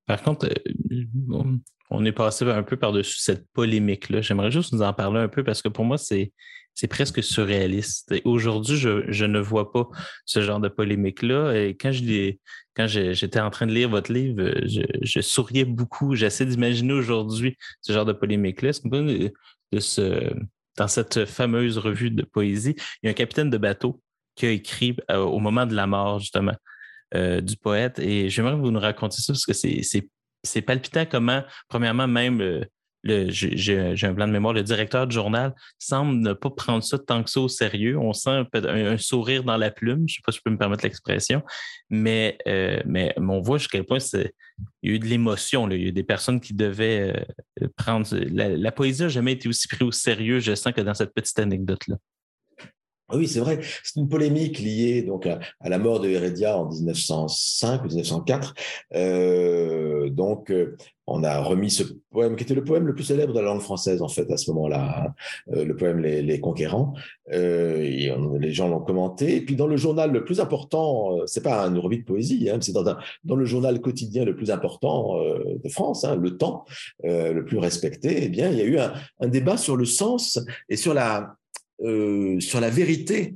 Speaker 1: par contre, euh, on est passé un peu par-dessus cette polémique-là. J'aimerais juste nous en parler un peu parce que pour moi, c'est, c'est presque surréaliste. Aujourd'hui, je, ne vois pas ce genre de polémique-là. Et quand, je quand j'étais en train de lire votre livre, je, souriais beaucoup. J'essaie d'imaginer aujourd'hui ce genre de polémique-là. Dans cette fameuse revue de poésie, il y a un capitaine de bateau qui a écrit euh, au moment de la mort, justement. Euh, du poète. Et j'aimerais que vous nous racontiez ça parce que c'est palpitant comment, premièrement, même euh, j'ai un blanc de mémoire, le directeur du journal semble ne pas prendre ça tant que ça au sérieux. On sent un, sourire dans la plume, je ne sais pas si je peux me permettre l'expression, mais, euh, mais, on voit jusqu'à quel point il y a eu de l'émotion. Il y a eu des personnes qui devaient prendre. La, la poésie n'a jamais été aussi prise au sérieux, je sens, que dans cette petite anecdote-là.
Speaker 2: Ah oui, c'est vrai. C'est une polémique liée donc à, la mort de Heredia en 1905 ou 1904. Euh, donc, euh, on a remis ce poème qui était le poème le plus célèbre de la langue française en fait à ce moment-là, hein. euh, le poème Les, Conquérants. les gens l'ont commenté. Et puis dans le journal le plus important, c'est pas une revue de poésie, hein, c'est dans, le journal quotidien le plus important de France, hein, le Temps, le plus respecté. Eh bien, il y a eu un débat sur le sens et sur la euh, sur la vérité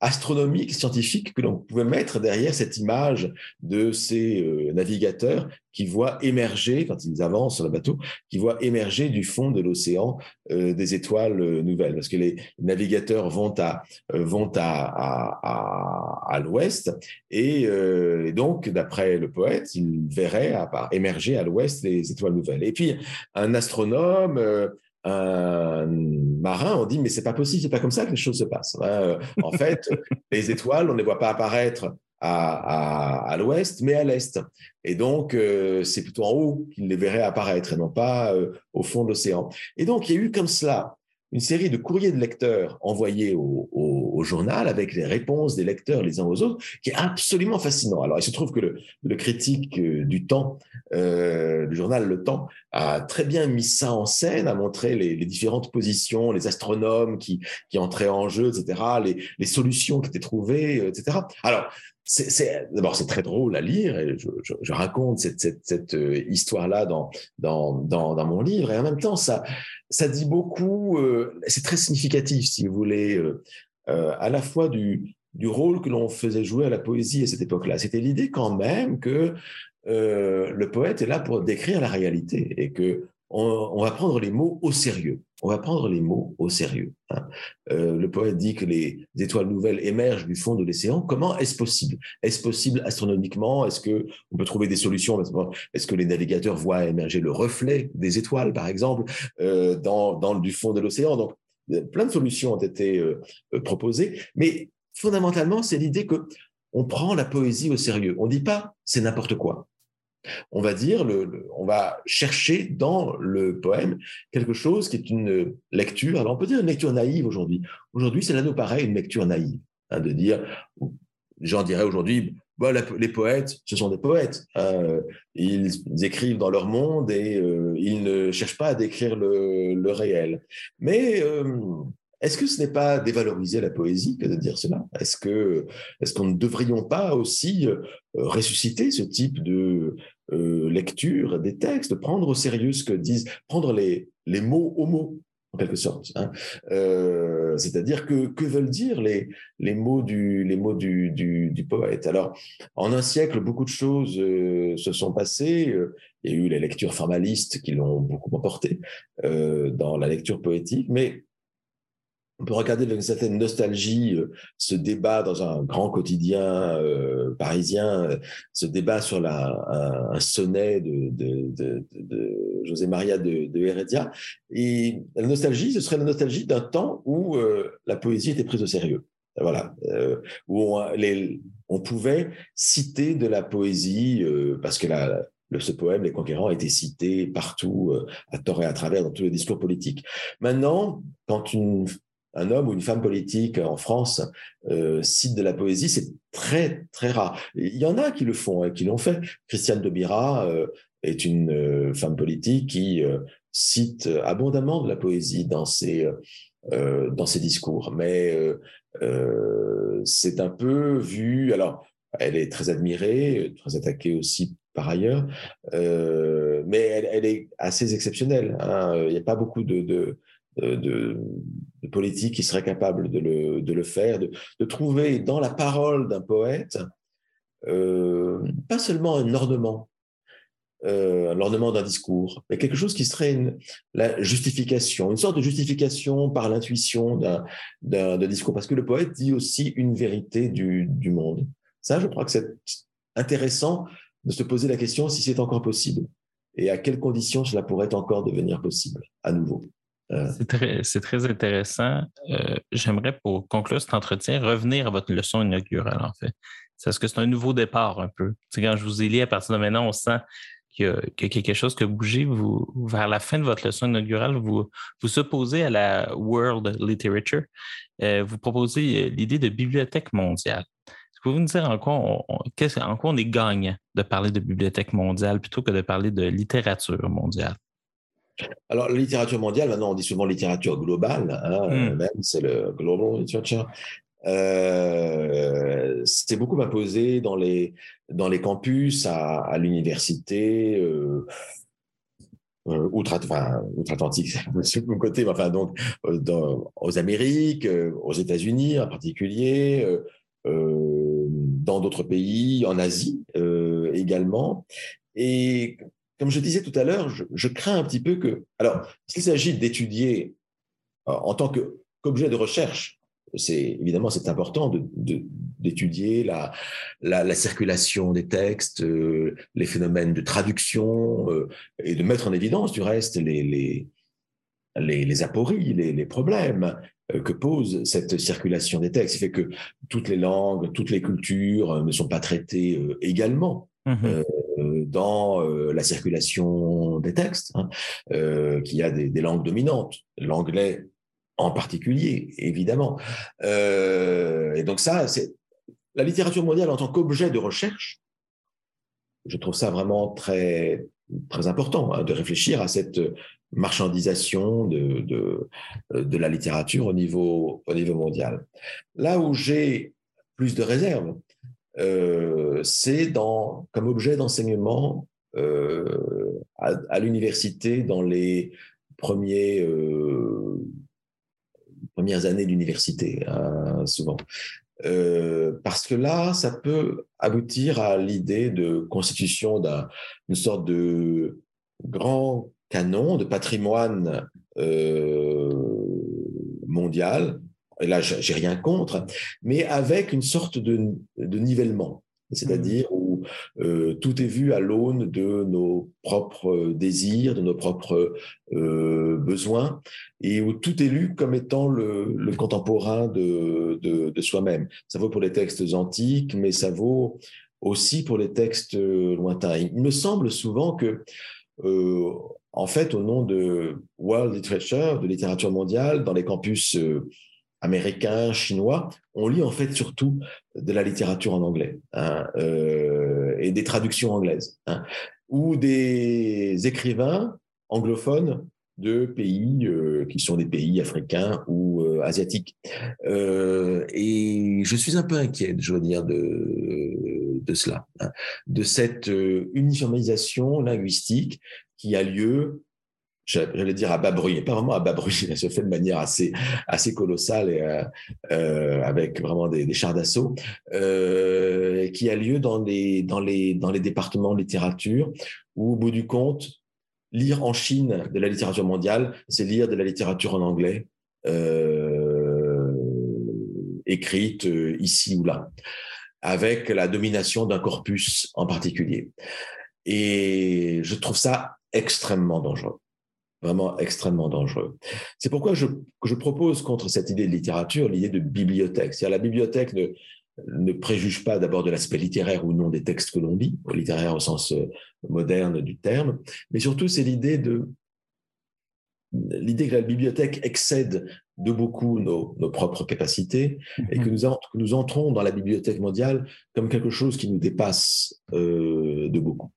Speaker 2: astronomique, scientifique que l'on pouvait mettre derrière cette image de ces euh, navigateurs qui voient émerger, quand ils avancent sur le bateau, qui voient émerger du fond de l'océan euh, des étoiles nouvelles. Parce que les navigateurs vont à, vont à, à, à, l'ouest et, donc, d'après le poète, ils verraient émerger à l'ouest les étoiles nouvelles. Et puis, un astronome un marin, on dit mais c'est pas possible, c'est pas comme ça que les choses se passent. Euh, en fait, les étoiles, on ne les voit pas apparaître à, à, l'ouest, mais à l'est. Et donc, euh, c'est plutôt en haut qu'ils les verraient apparaître et non pas euh, au fond de l'océan. Et donc, il y a eu comme cela une série de courriers de lecteurs envoyés au, journal avec les réponses des lecteurs les uns aux autres, qui est absolument fascinant. Alors, il se trouve que le, critique euh, du Temps, euh, journal Le Temps, a très bien mis ça en scène, a montré les, différentes positions, les astronomes qui, qui entraient en jeu, etc., les, les solutions qui étaient trouvées, etc. Alors, c'est d'abord c'est très drôle à lire et je, raconte cette, euh, histoire là dans, mon livre et en même temps ça dit beaucoup euh, c'est très significatif si vous voulez euh, à la fois du du rôle que l'on faisait jouer à la poésie à cette époque-là. C'était l'idée quand même que le poète est là pour décrire la réalité et que on, va prendre les mots au sérieux. On va prendre les mots au sérieux. Hein. Euh, le poète dit que les étoiles nouvelles émergent du fond de l'océan. Comment est-ce possible? Est-ce possible astronomiquement? Est-ce que on peut trouver des solutions? Est-ce que les navigateurs voient émerger le reflet des étoiles, par exemple, euh, dans, dans du fond de l'océan? Donc, plein de solutions ont été euh, proposées, mais fondamentalement, c'est l'idée que on prend la poésie au sérieux. On ne dit pas c'est n'importe quoi on va dire, on va chercher dans le poème quelque chose qui est une lecture, alors on peut dire une lecture naïve aujourd'hui. Aujourd'hui, cela nous paraît une lecture naïve, hein, de dire, j'en dirais aujourd'hui, bah, les poètes, ce sont des poètes. Hein, ils, écrivent dans leur monde et euh, ils ne cherchent pas à décrire le, réel. Mais euh, est-ce que ce n'est pas dévaloriser la poésie que de dire cela? Est-ce que est-ce qu'on ne devrions pas aussi euh, ressusciter ce type de euh, lecture des textes, prendre au sérieux ce que disent, prendre les les mots au mot en quelque sorte. Hein? Euh, C'est-à-dire que que veulent dire les les mots du les mots du du, du poète? Alors en un siècle, beaucoup de choses se sont passées. Il y a eu les lectures formalistes qui l'ont beaucoup emporté dans la lecture poétique, mais on peut regarder avec une certaine nostalgie euh, ce débat dans un grand quotidien euh, parisien, euh, ce débat sur un, sonnet de, José Maria de, Heredia. Et la nostalgie, ce serait la nostalgie d'un temps où la poésie était prise au sérieux. Voilà, où on, pouvait citer de la poésie parce que ce poème, Les Conquérants, a été cité partout, à tort et à travers, dans tous les discours politiques. Maintenant, quand une un homme ou une femme politique en France euh, cite de la poésie, c'est très, très rare. Il y en a qui le font, hein, qui l'ont fait. Christiane de Bira euh, est une euh, femme politique qui cite abondamment de la poésie dans ses, dans ses discours. Mais c'est un peu vu. Alors, elle est très admirée, très attaquée aussi par ailleurs, mais elle, est assez exceptionnelle. Hein. Il n'y a pas beaucoup de, de, politique qui serait capable de le, faire, de, de, trouver dans la parole d'un poète euh, pas seulement un ornement, euh, l'ornement d'un discours, mais quelque chose qui serait une, la justification, une sorte de justification par l'intuition d'un discours, parce que le poète dit aussi une vérité du, du monde. Ça, je crois que c'est intéressant de se poser la question si c'est encore possible et à quelles conditions cela pourrait encore devenir possible à nouveau.
Speaker 1: Euh. C'est très, intéressant. Euh, j'aimerais, pour conclure cet entretien, revenir à votre leçon inaugurale, en fait. Que c'est un nouveau départ un peu? Quand je vous ai lu, à partir de maintenant, on sent qu'il y, a quelque chose qui a bougé. Vous, vers la fin de votre leçon inaugurale, vous vous opposez à la World Literature. Euh, vous proposez l'idée de bibliothèque mondiale. Est-ce que vous nous dire en quoi en quoi on est gagnant de parler de bibliothèque mondiale plutôt que de parler de littérature mondiale?
Speaker 2: Alors, la littérature mondiale, maintenant, on dit souvent littérature globale, hein, hmm. même, c'est le global literature. Euh, c'était beaucoup imposé dans les, dans les campus, à, l'université, euh, euh outre-Atlantique, c'est mon côté, mais enfin, donc, euh, aux Amériques, aux États-Unis en particulier, dans d'autres pays, en Asie également. Et comme je disais tout à l'heure, je, crains un petit peu que. Alors, s'il s'agit d'étudier euh, en tant qu'objet de recherche, c'est évidemment c'est important d'étudier la, la, circulation des textes, euh, les phénomènes de traduction euh, et de mettre en évidence du reste les, les, les, apories, les, problèmes que pose cette circulation des textes. Il fait que toutes les langues, toutes les cultures ne sont pas traitées également. Mmh dans euh, la circulation des textes, hein, euh, qu'il y a des, langues dominantes, l'anglais en particulier, évidemment. Euh, et donc ça, c'est la littérature mondiale en tant qu'objet de recherche. Je trouve ça vraiment très très important hein, de réfléchir à cette marchandisation de, de, de, la littérature au niveau, au niveau mondial. Là où j'ai plus de réserves, euh, c'est comme objet d'enseignement euh, à, l'université dans les euh, premières années d'université, hein, souvent. parce que là, ça peut aboutir à l'idée de constitution d'une sorte de grand canon de patrimoine mondial et là, j'ai rien contre, mais avec une sorte de, nivellement, c'est-à-dire mmh. où euh, tout est vu à l'aune de nos propres désirs, de nos propres euh, besoins, et où tout est lu comme étant le, contemporain de, de, soi-même. Ça vaut pour les textes antiques, mais ça vaut aussi pour les textes lointains. Il me semble souvent que euh, en fait, au nom de World Literature, de littérature mondiale, dans les campus américains, chinois, on lit en fait surtout de la littérature en anglais hein, euh, et des traductions anglaises, hein, ou des écrivains anglophones de pays euh, qui sont des pays africains ou euh, asiatiques. et je suis un peu inquiet, je veux dire, de, de cela, hein, de cette uniformisation linguistique qui a lieu j'allais dire à bas bruit, pas vraiment à bas bruit, ça se fait de manière assez, assez colossale et euh, euh, avec vraiment des, chars d'assaut, euh, qui a lieu dans les, dans, les, dans les départements de littérature où, au bout du compte, lire en Chine de la littérature mondiale, c'est lire de la littérature en anglais. écrites ici ou là, avec la domination d'un corpus en particulier. Et je trouve ça extrêmement dangereux vraiment extrêmement dangereux. C'est pourquoi je, propose contre cette idée de littérature l'idée de bibliothèque. C'est-à-dire la bibliothèque ne, ne préjuge pas d'abord de l'aspect littéraire ou non des textes que l'on lit, littéraire au sens moderne du terme, mais surtout c'est l'idée de l'idée que la bibliothèque excède de beaucoup nos, propres capacités et que mhm. nous, entrons dans la bibliothèque mondiale comme quelque chose qui nous dépasse euh, de beaucoup.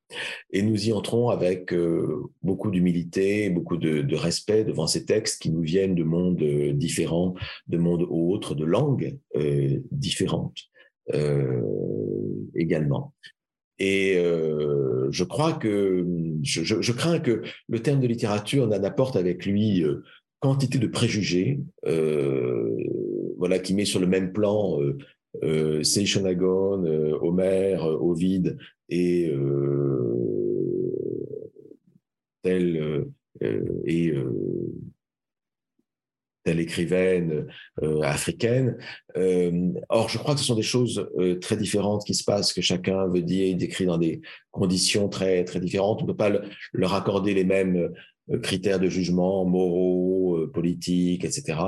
Speaker 2: Et nous y entrons avec euh, beaucoup d'humilité, beaucoup de, respect devant ces textes qui nous viennent de mondes euh, différents, de mondes autres, de langues différentes également. Et euh, je crois que je, je, crains que le terme de littérature n'en apporte avec lui euh, quantité de préjugés, euh, voilà, qui met sur le même plan euh, euh, Seishonagon, Homère, Ovide et tel et telle écrivaine euh, africaine. Euh, or, je crois que ce sont des choses euh, très différentes qui se passent, que chacun veut dire, décrit dans des conditions très très différentes. On ne peut pas leur accorder les mêmes critères de jugement moraux, politiques, etc.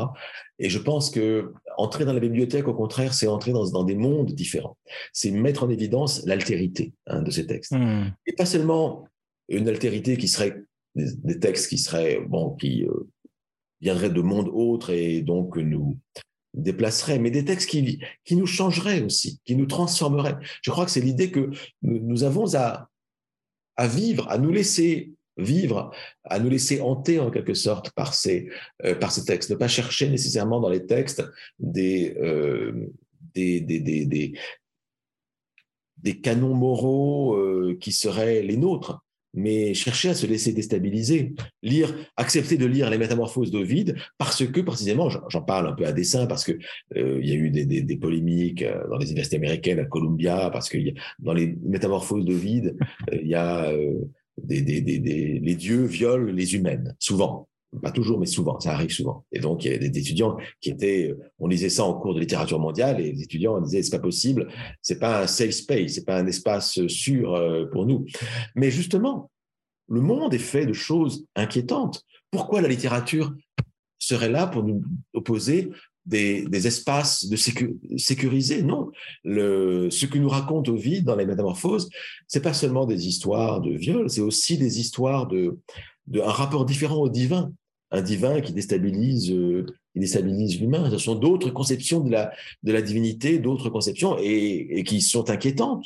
Speaker 2: Et je pense que entrer dans la bibliothèque, au contraire, c'est entrer dans, dans des mondes différents. C'est mettre en évidence l'altérité hein, de ces textes. Hmm. Et pas seulement une altérité qui serait des, des textes qui seraient bon, qui viendrait de mondes autres et donc nous déplacerait, mais des textes qui, qui nous changeraient aussi, qui nous transformeraient. Je crois que c'est l'idée que nous, avons à, à vivre, à nous laisser vivre, à nous laisser hanter en quelque sorte par ces, euh, par ces textes, ne pas chercher nécessairement dans les textes des, euh, des, des, des, des, canons moraux euh, qui seraient les nôtres, mais chercher à se laisser déstabiliser, lire, accepter de lire les métamorphoses d'Ovide, parce que précisément, j'en parle un peu à dessein, parce que euh, il y a eu des, des, polémiques dans les universités américaines à Columbia, parce que dans les métamorphoses d'Ovide, euh, il y a les dieux violent les humaines, souvent. Pas toujours, mais souvent, ça arrive souvent. Et donc, il y a des étudiants qui étaient, on lisait ça en cours de littérature mondiale, et les étudiants disaient, c'est pas possible, c'est pas un safe space, c'est pas un espace sûr euh, pour nous. Mais justement, le monde est fait de choses inquiétantes. Pourquoi la littérature serait là pour nous opposer des, des espaces de sécurisés Non. Le, ce que nous raconte Ovid dans les Métamorphoses, c'est pas seulement des histoires de viol, c'est aussi des histoires de, de un rapport différent au divin un divin qui déstabilise, euh, qui déstabilise l'humain. Ce sont d'autres conceptions de la, de la divinité, d'autres conceptions, et, qui sont inquiétantes.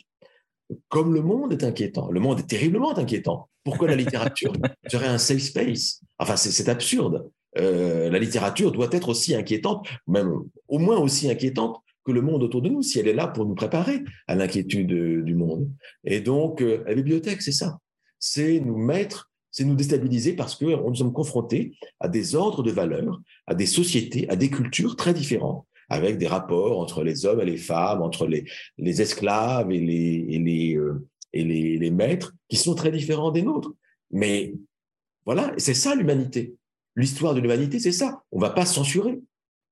Speaker 2: Comme le monde est inquiétant. Le monde est terriblement inquiétant. Pourquoi la littérature serait un safe space? Enfin, c'est absurde. Euh, la littérature doit être aussi inquiétante, même au moins aussi inquiétante que le monde autour de nous, si elle est là pour nous préparer à l'inquiétude euh, du monde. Et donc, la bibliothèque, c'est ça. C'est nous mettre c'est nous déstabiliser parce que nous sommes confrontés à des ordres de valeurs, à des sociétés, à des cultures très différentes, avec des rapports entre les hommes et les femmes, entre les, esclaves et, euh, les, maîtres, qui sont très différents des nôtres. Mais voilà, c'est ça l'humanité. L'histoire de l'humanité, c'est ça. On va pas censurer.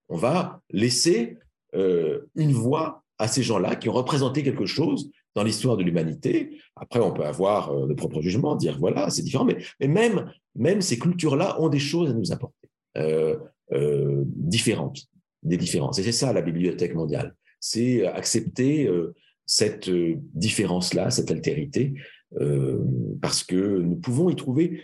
Speaker 2: On va laisser euh, une voix à ces gens-là qui ont représenté quelque chose dans l'histoire de l'humanité. Après, on peut avoir euh, de propres jugements, dire voilà, c'est différent, mais, même, ces cultures-là ont des choses à nous apporter, euh, euh, différentes, des différences. Et c'est ça la bibliothèque mondiale, c'est accepter cette différence-là, cette altérité, parce que nous pouvons y trouver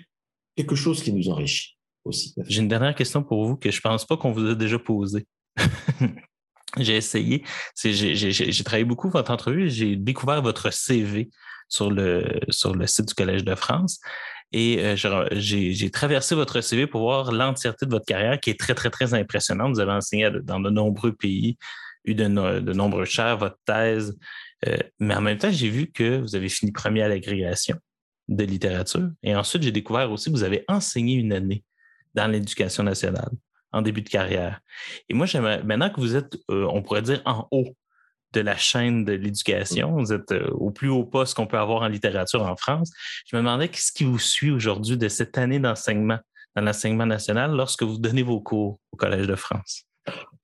Speaker 2: quelque chose qui nous enrichit
Speaker 1: J'ai une dernière question pour vous que je pense pas qu'on vous a déjà posée. j'ai essayé. J'ai travaillé beaucoup votre entrevue. J'ai découvert votre CV sur le, sur le site du Collège de France. Et euh, j'ai traversé votre CV pour voir l'entièreté de votre carrière qui est très, très, très impressionnante. Vous avez enseigné dans de nombreux pays, eu de, nombreux chers, votre thèse. Euh, mais en même temps, j'ai vu que vous avez fini premier à l'agrégation de littérature. Et ensuite, j'ai découvert aussi que vous avez enseigné une année dans l'éducation nationale en début de carrière. Et moi, maintenant que vous êtes, euh, on pourrait dire, en haut de la chaîne de l'éducation, vous êtes euh, au plus haut poste qu'on peut avoir en littérature en France, je me demandais qu'est-ce qui vous suit aujourd'hui de cette année d'enseignement dans l'enseignement national lorsque vous donnez vos cours au Collège de France?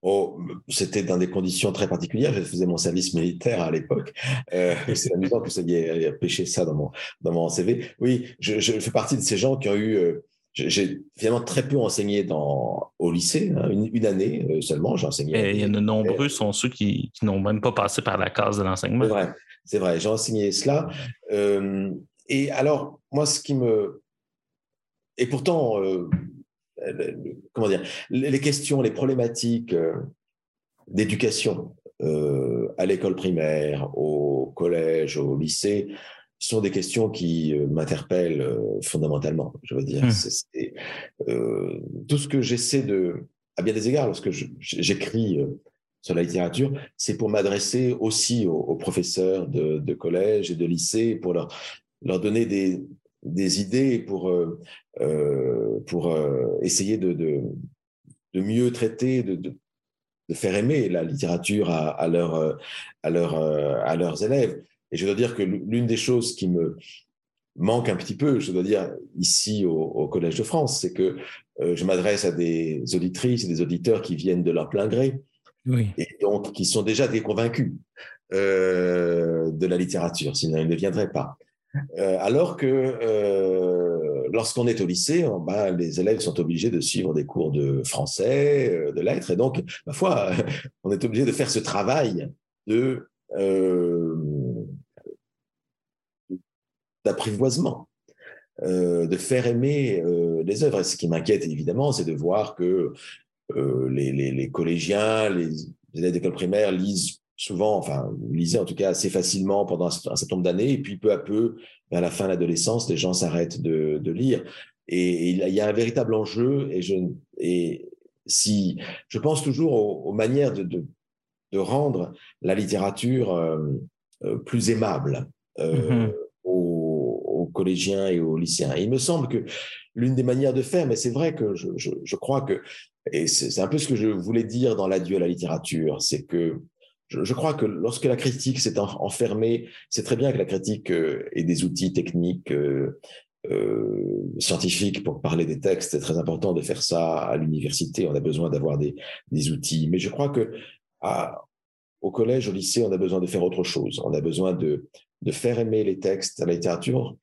Speaker 2: Oh, c'était dans des conditions très particulières. Je faisais mon service militaire à l'époque. Euh, c'est amusant que vous ayez pêché ça dans mon, dans mon CV. Oui, je, je, fais partie de ces gens qui ont eu. Euh, j'ai finalement très peu enseigné dans, au lycée, hein, une, année euh, seulement, j'ai enseigné.
Speaker 1: Et il y en a nombreux sont ceux qui, qui n'ont même pas passé par la case de l'enseignement.
Speaker 2: C'est vrai, c'est vrai, j'ai enseigné cela. Euh, et alors, moi, ce qui me. Et pourtant, euh, comment dire, les questions, les problématiques euh, d'éducation euh, à l'école primaire, au collège, au lycée, sont des questions qui m'interpellent fondamentalement. Je veux dire, mmh. c'est tout ce que j'essaie de, à bien des égards, lorsque j'écris sur la littérature, c'est pour m'adresser aussi aux, professeurs de, de, collège et de lycée, pour leur, leur donner des, des idées pour, euh, euh, pour euh, essayer de, de, de, mieux traiter, de, de, faire aimer la littérature à, à, leur, à, leur, à leurs élèves. Et je dois dire que l'une des choses qui me manque un petit peu, je dois dire, ici au, Collège de France, c'est que je m'adresse à des auditrices et des auditeurs qui viennent de leur plein gré, oui. et donc qui sont déjà déconvaincus euh, de la littérature, sinon ils ne viendraient pas. Euh, alors que euh, lorsqu'on est au lycée, ben, les élèves sont obligés de suivre des cours de français, euh, de lettres, et donc, ma foi, on est obligé de faire ce travail de d'apprivoisement, de faire aimer les œuvres. Et ce qui m'inquiète évidemment, c'est de voir que les, les, collégiens, les élèves d'école primaire lisent souvent, enfin, lisez en tout cas assez facilement pendant un, certain nombre d'années, et puis peu à peu, vers la fin de l'adolescence, les gens s'arrêtent de, lire. Et, il y a un véritable enjeu, et je, pense toujours aux, manières de, rendre la littérature euh, euh, plus aimable euh, mm-hmm. Collégiens et aux lycéens. Il me semble que l'une des manières de faire, mais c'est vrai que je, crois que, et c'est un peu ce que je voulais dire dans l'adieu à la littérature, c'est que je, crois que lorsque la critique s'est enfermée, c'est très bien que la critique euh, ait des outils techniques, euh, euh, scientifiques pour parler des textes. C'est très important de faire ça à l'université. On a besoin d'avoir des, des, outils. Mais je crois que à, au collège, au lycée, on a besoin de faire autre chose. On a besoin de, faire aimer les textes, la littérature,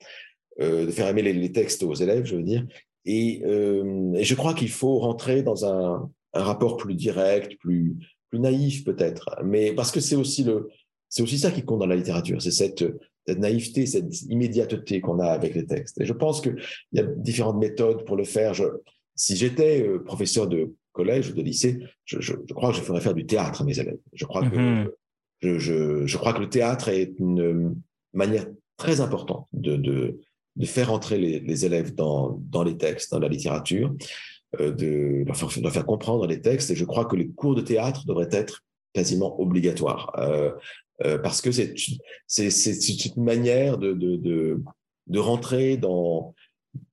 Speaker 2: euh, de faire aimer les, textes aux élèves, je veux dire. Et, euh, je crois qu'il faut rentrer dans un, rapport plus direct, plus naïf peut-être, mais parce que c'est aussi ça qui compte dans la littérature, c'est cette, naïveté, cette immédiateté qu'on a avec les textes. Et je pense qu'il y a différentes méthodes pour le faire. Si j'étais euh, professeur de collège ou de lycée, je, je, je, crois que je ferais faire du théâtre à mes élèves. Je crois que mm-hmm. je, je, je, crois que le théâtre est une manière très importante de, de, de faire entrer les, les élèves dans, dans les textes, dans la littérature. Euh, de leur faire, de faire, comprendre les textes. Et je crois que les cours de théâtre devraient être quasiment obligatoires. Euh, euh, parce que c'est une manière de rentrer dans,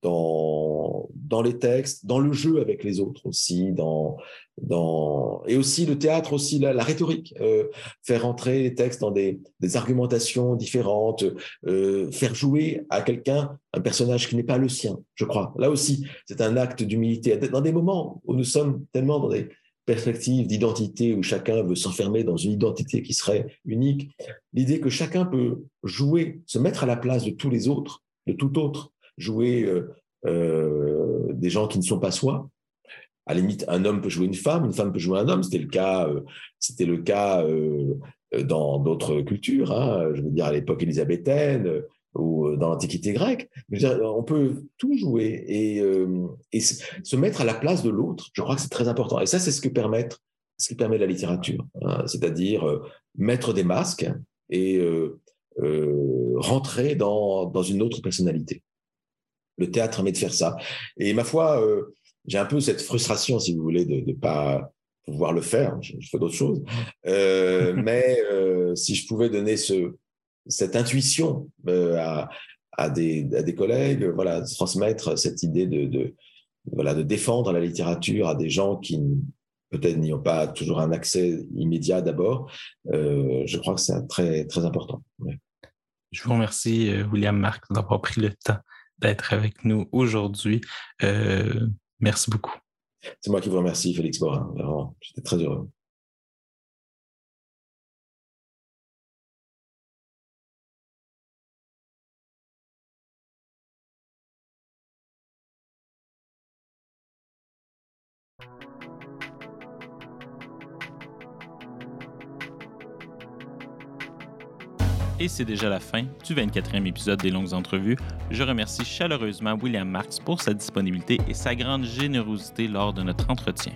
Speaker 2: dans, les textes, dans le jeu avec les autres aussi, dans, dans, et aussi le théâtre, aussi la, la rhétorique, euh, faire entrer les textes dans des, des argumentations différentes, euh, faire jouer à quelqu'un un personnage qui n'est pas le sien, je crois. Là aussi, c'est un acte d'humilité. Dans des moments où nous sommes tellement dans des perspectives d'identité, où chacun veut s'enfermer dans une identité qui serait unique, l'idée que chacun peut jouer, se mettre à la place de tous les autres, de tout autre, jouer euh, euh, des gens qui ne sont pas soi. À la limite, un homme peut jouer une femme, une femme peut jouer un homme. C'était le cas, euh, c'était le cas dans d'autres cultures. Hein, je veux dire à l'époque élisabéthaine ou dans l'Antiquité grecque. On peut tout jouer et, se mettre à la place de l'autre. Je crois que c'est très important. Et ça, c'est ce que permet, la littérature, hein, c'est-à-dire mettre des masques et rentrer dans une autre personnalité le théâtre permet de faire ça. Et ma foi, euh, j'ai un peu cette frustration, si vous voulez, de ne pas pouvoir le faire. Je, fais d'autres choses. Euh, mais euh, si je pouvais donner ce, cette intuition à, à, des, à des collègues, voilà, transmettre cette idée de, de, voilà, de défendre la littérature à des gens qui peut-être n'y ont pas toujours un accès immédiat d'abord, je crois que c'est très, très important. Ouais.
Speaker 1: Je vous remercie, William Marc, d'avoir pris le temps d'être avec nous aujourd'hui. Euh, merci beaucoup.
Speaker 2: C'est moi qui vous remercie, Félix. Vraiment, j'étais très heureux.
Speaker 1: Et c'est déjà la fin du 24e épisode des longues entrevues. Je remercie chaleureusement William Marx pour sa disponibilité et sa grande générosité lors de notre entretien.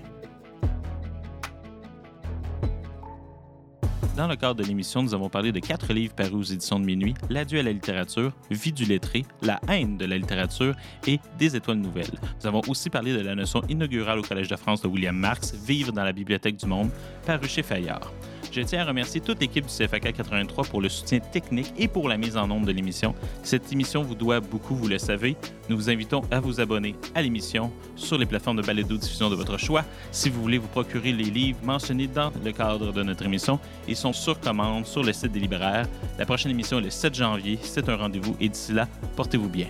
Speaker 1: Dans le cadre de l'émission, nous avons parlé de quatre livres parus aux éditions de minuit L'adieu à la littérature, Vie du lettré, La haine de la littérature et Des étoiles nouvelles. Nous avons aussi parlé de la notion inaugurale au Collège de France de William Marx, Vivre dans la bibliothèque du monde, paru chez Fayard. Je tiens à remercier toute l'équipe du CFAK 83 pour le soutien technique et pour la mise en ombre de l'émission. Cette émission vous doit beaucoup, vous le savez. Nous vous invitons à vous abonner à l'émission sur les plateformes de balado-diffusion de votre choix. Si vous voulez vous procurer les livres mentionnés dans le cadre de notre émission, ils sont sur commande sur le site des libraires. La prochaine émission est le 7 janvier. C'est un rendez-vous et d'ici là, portez-vous bien.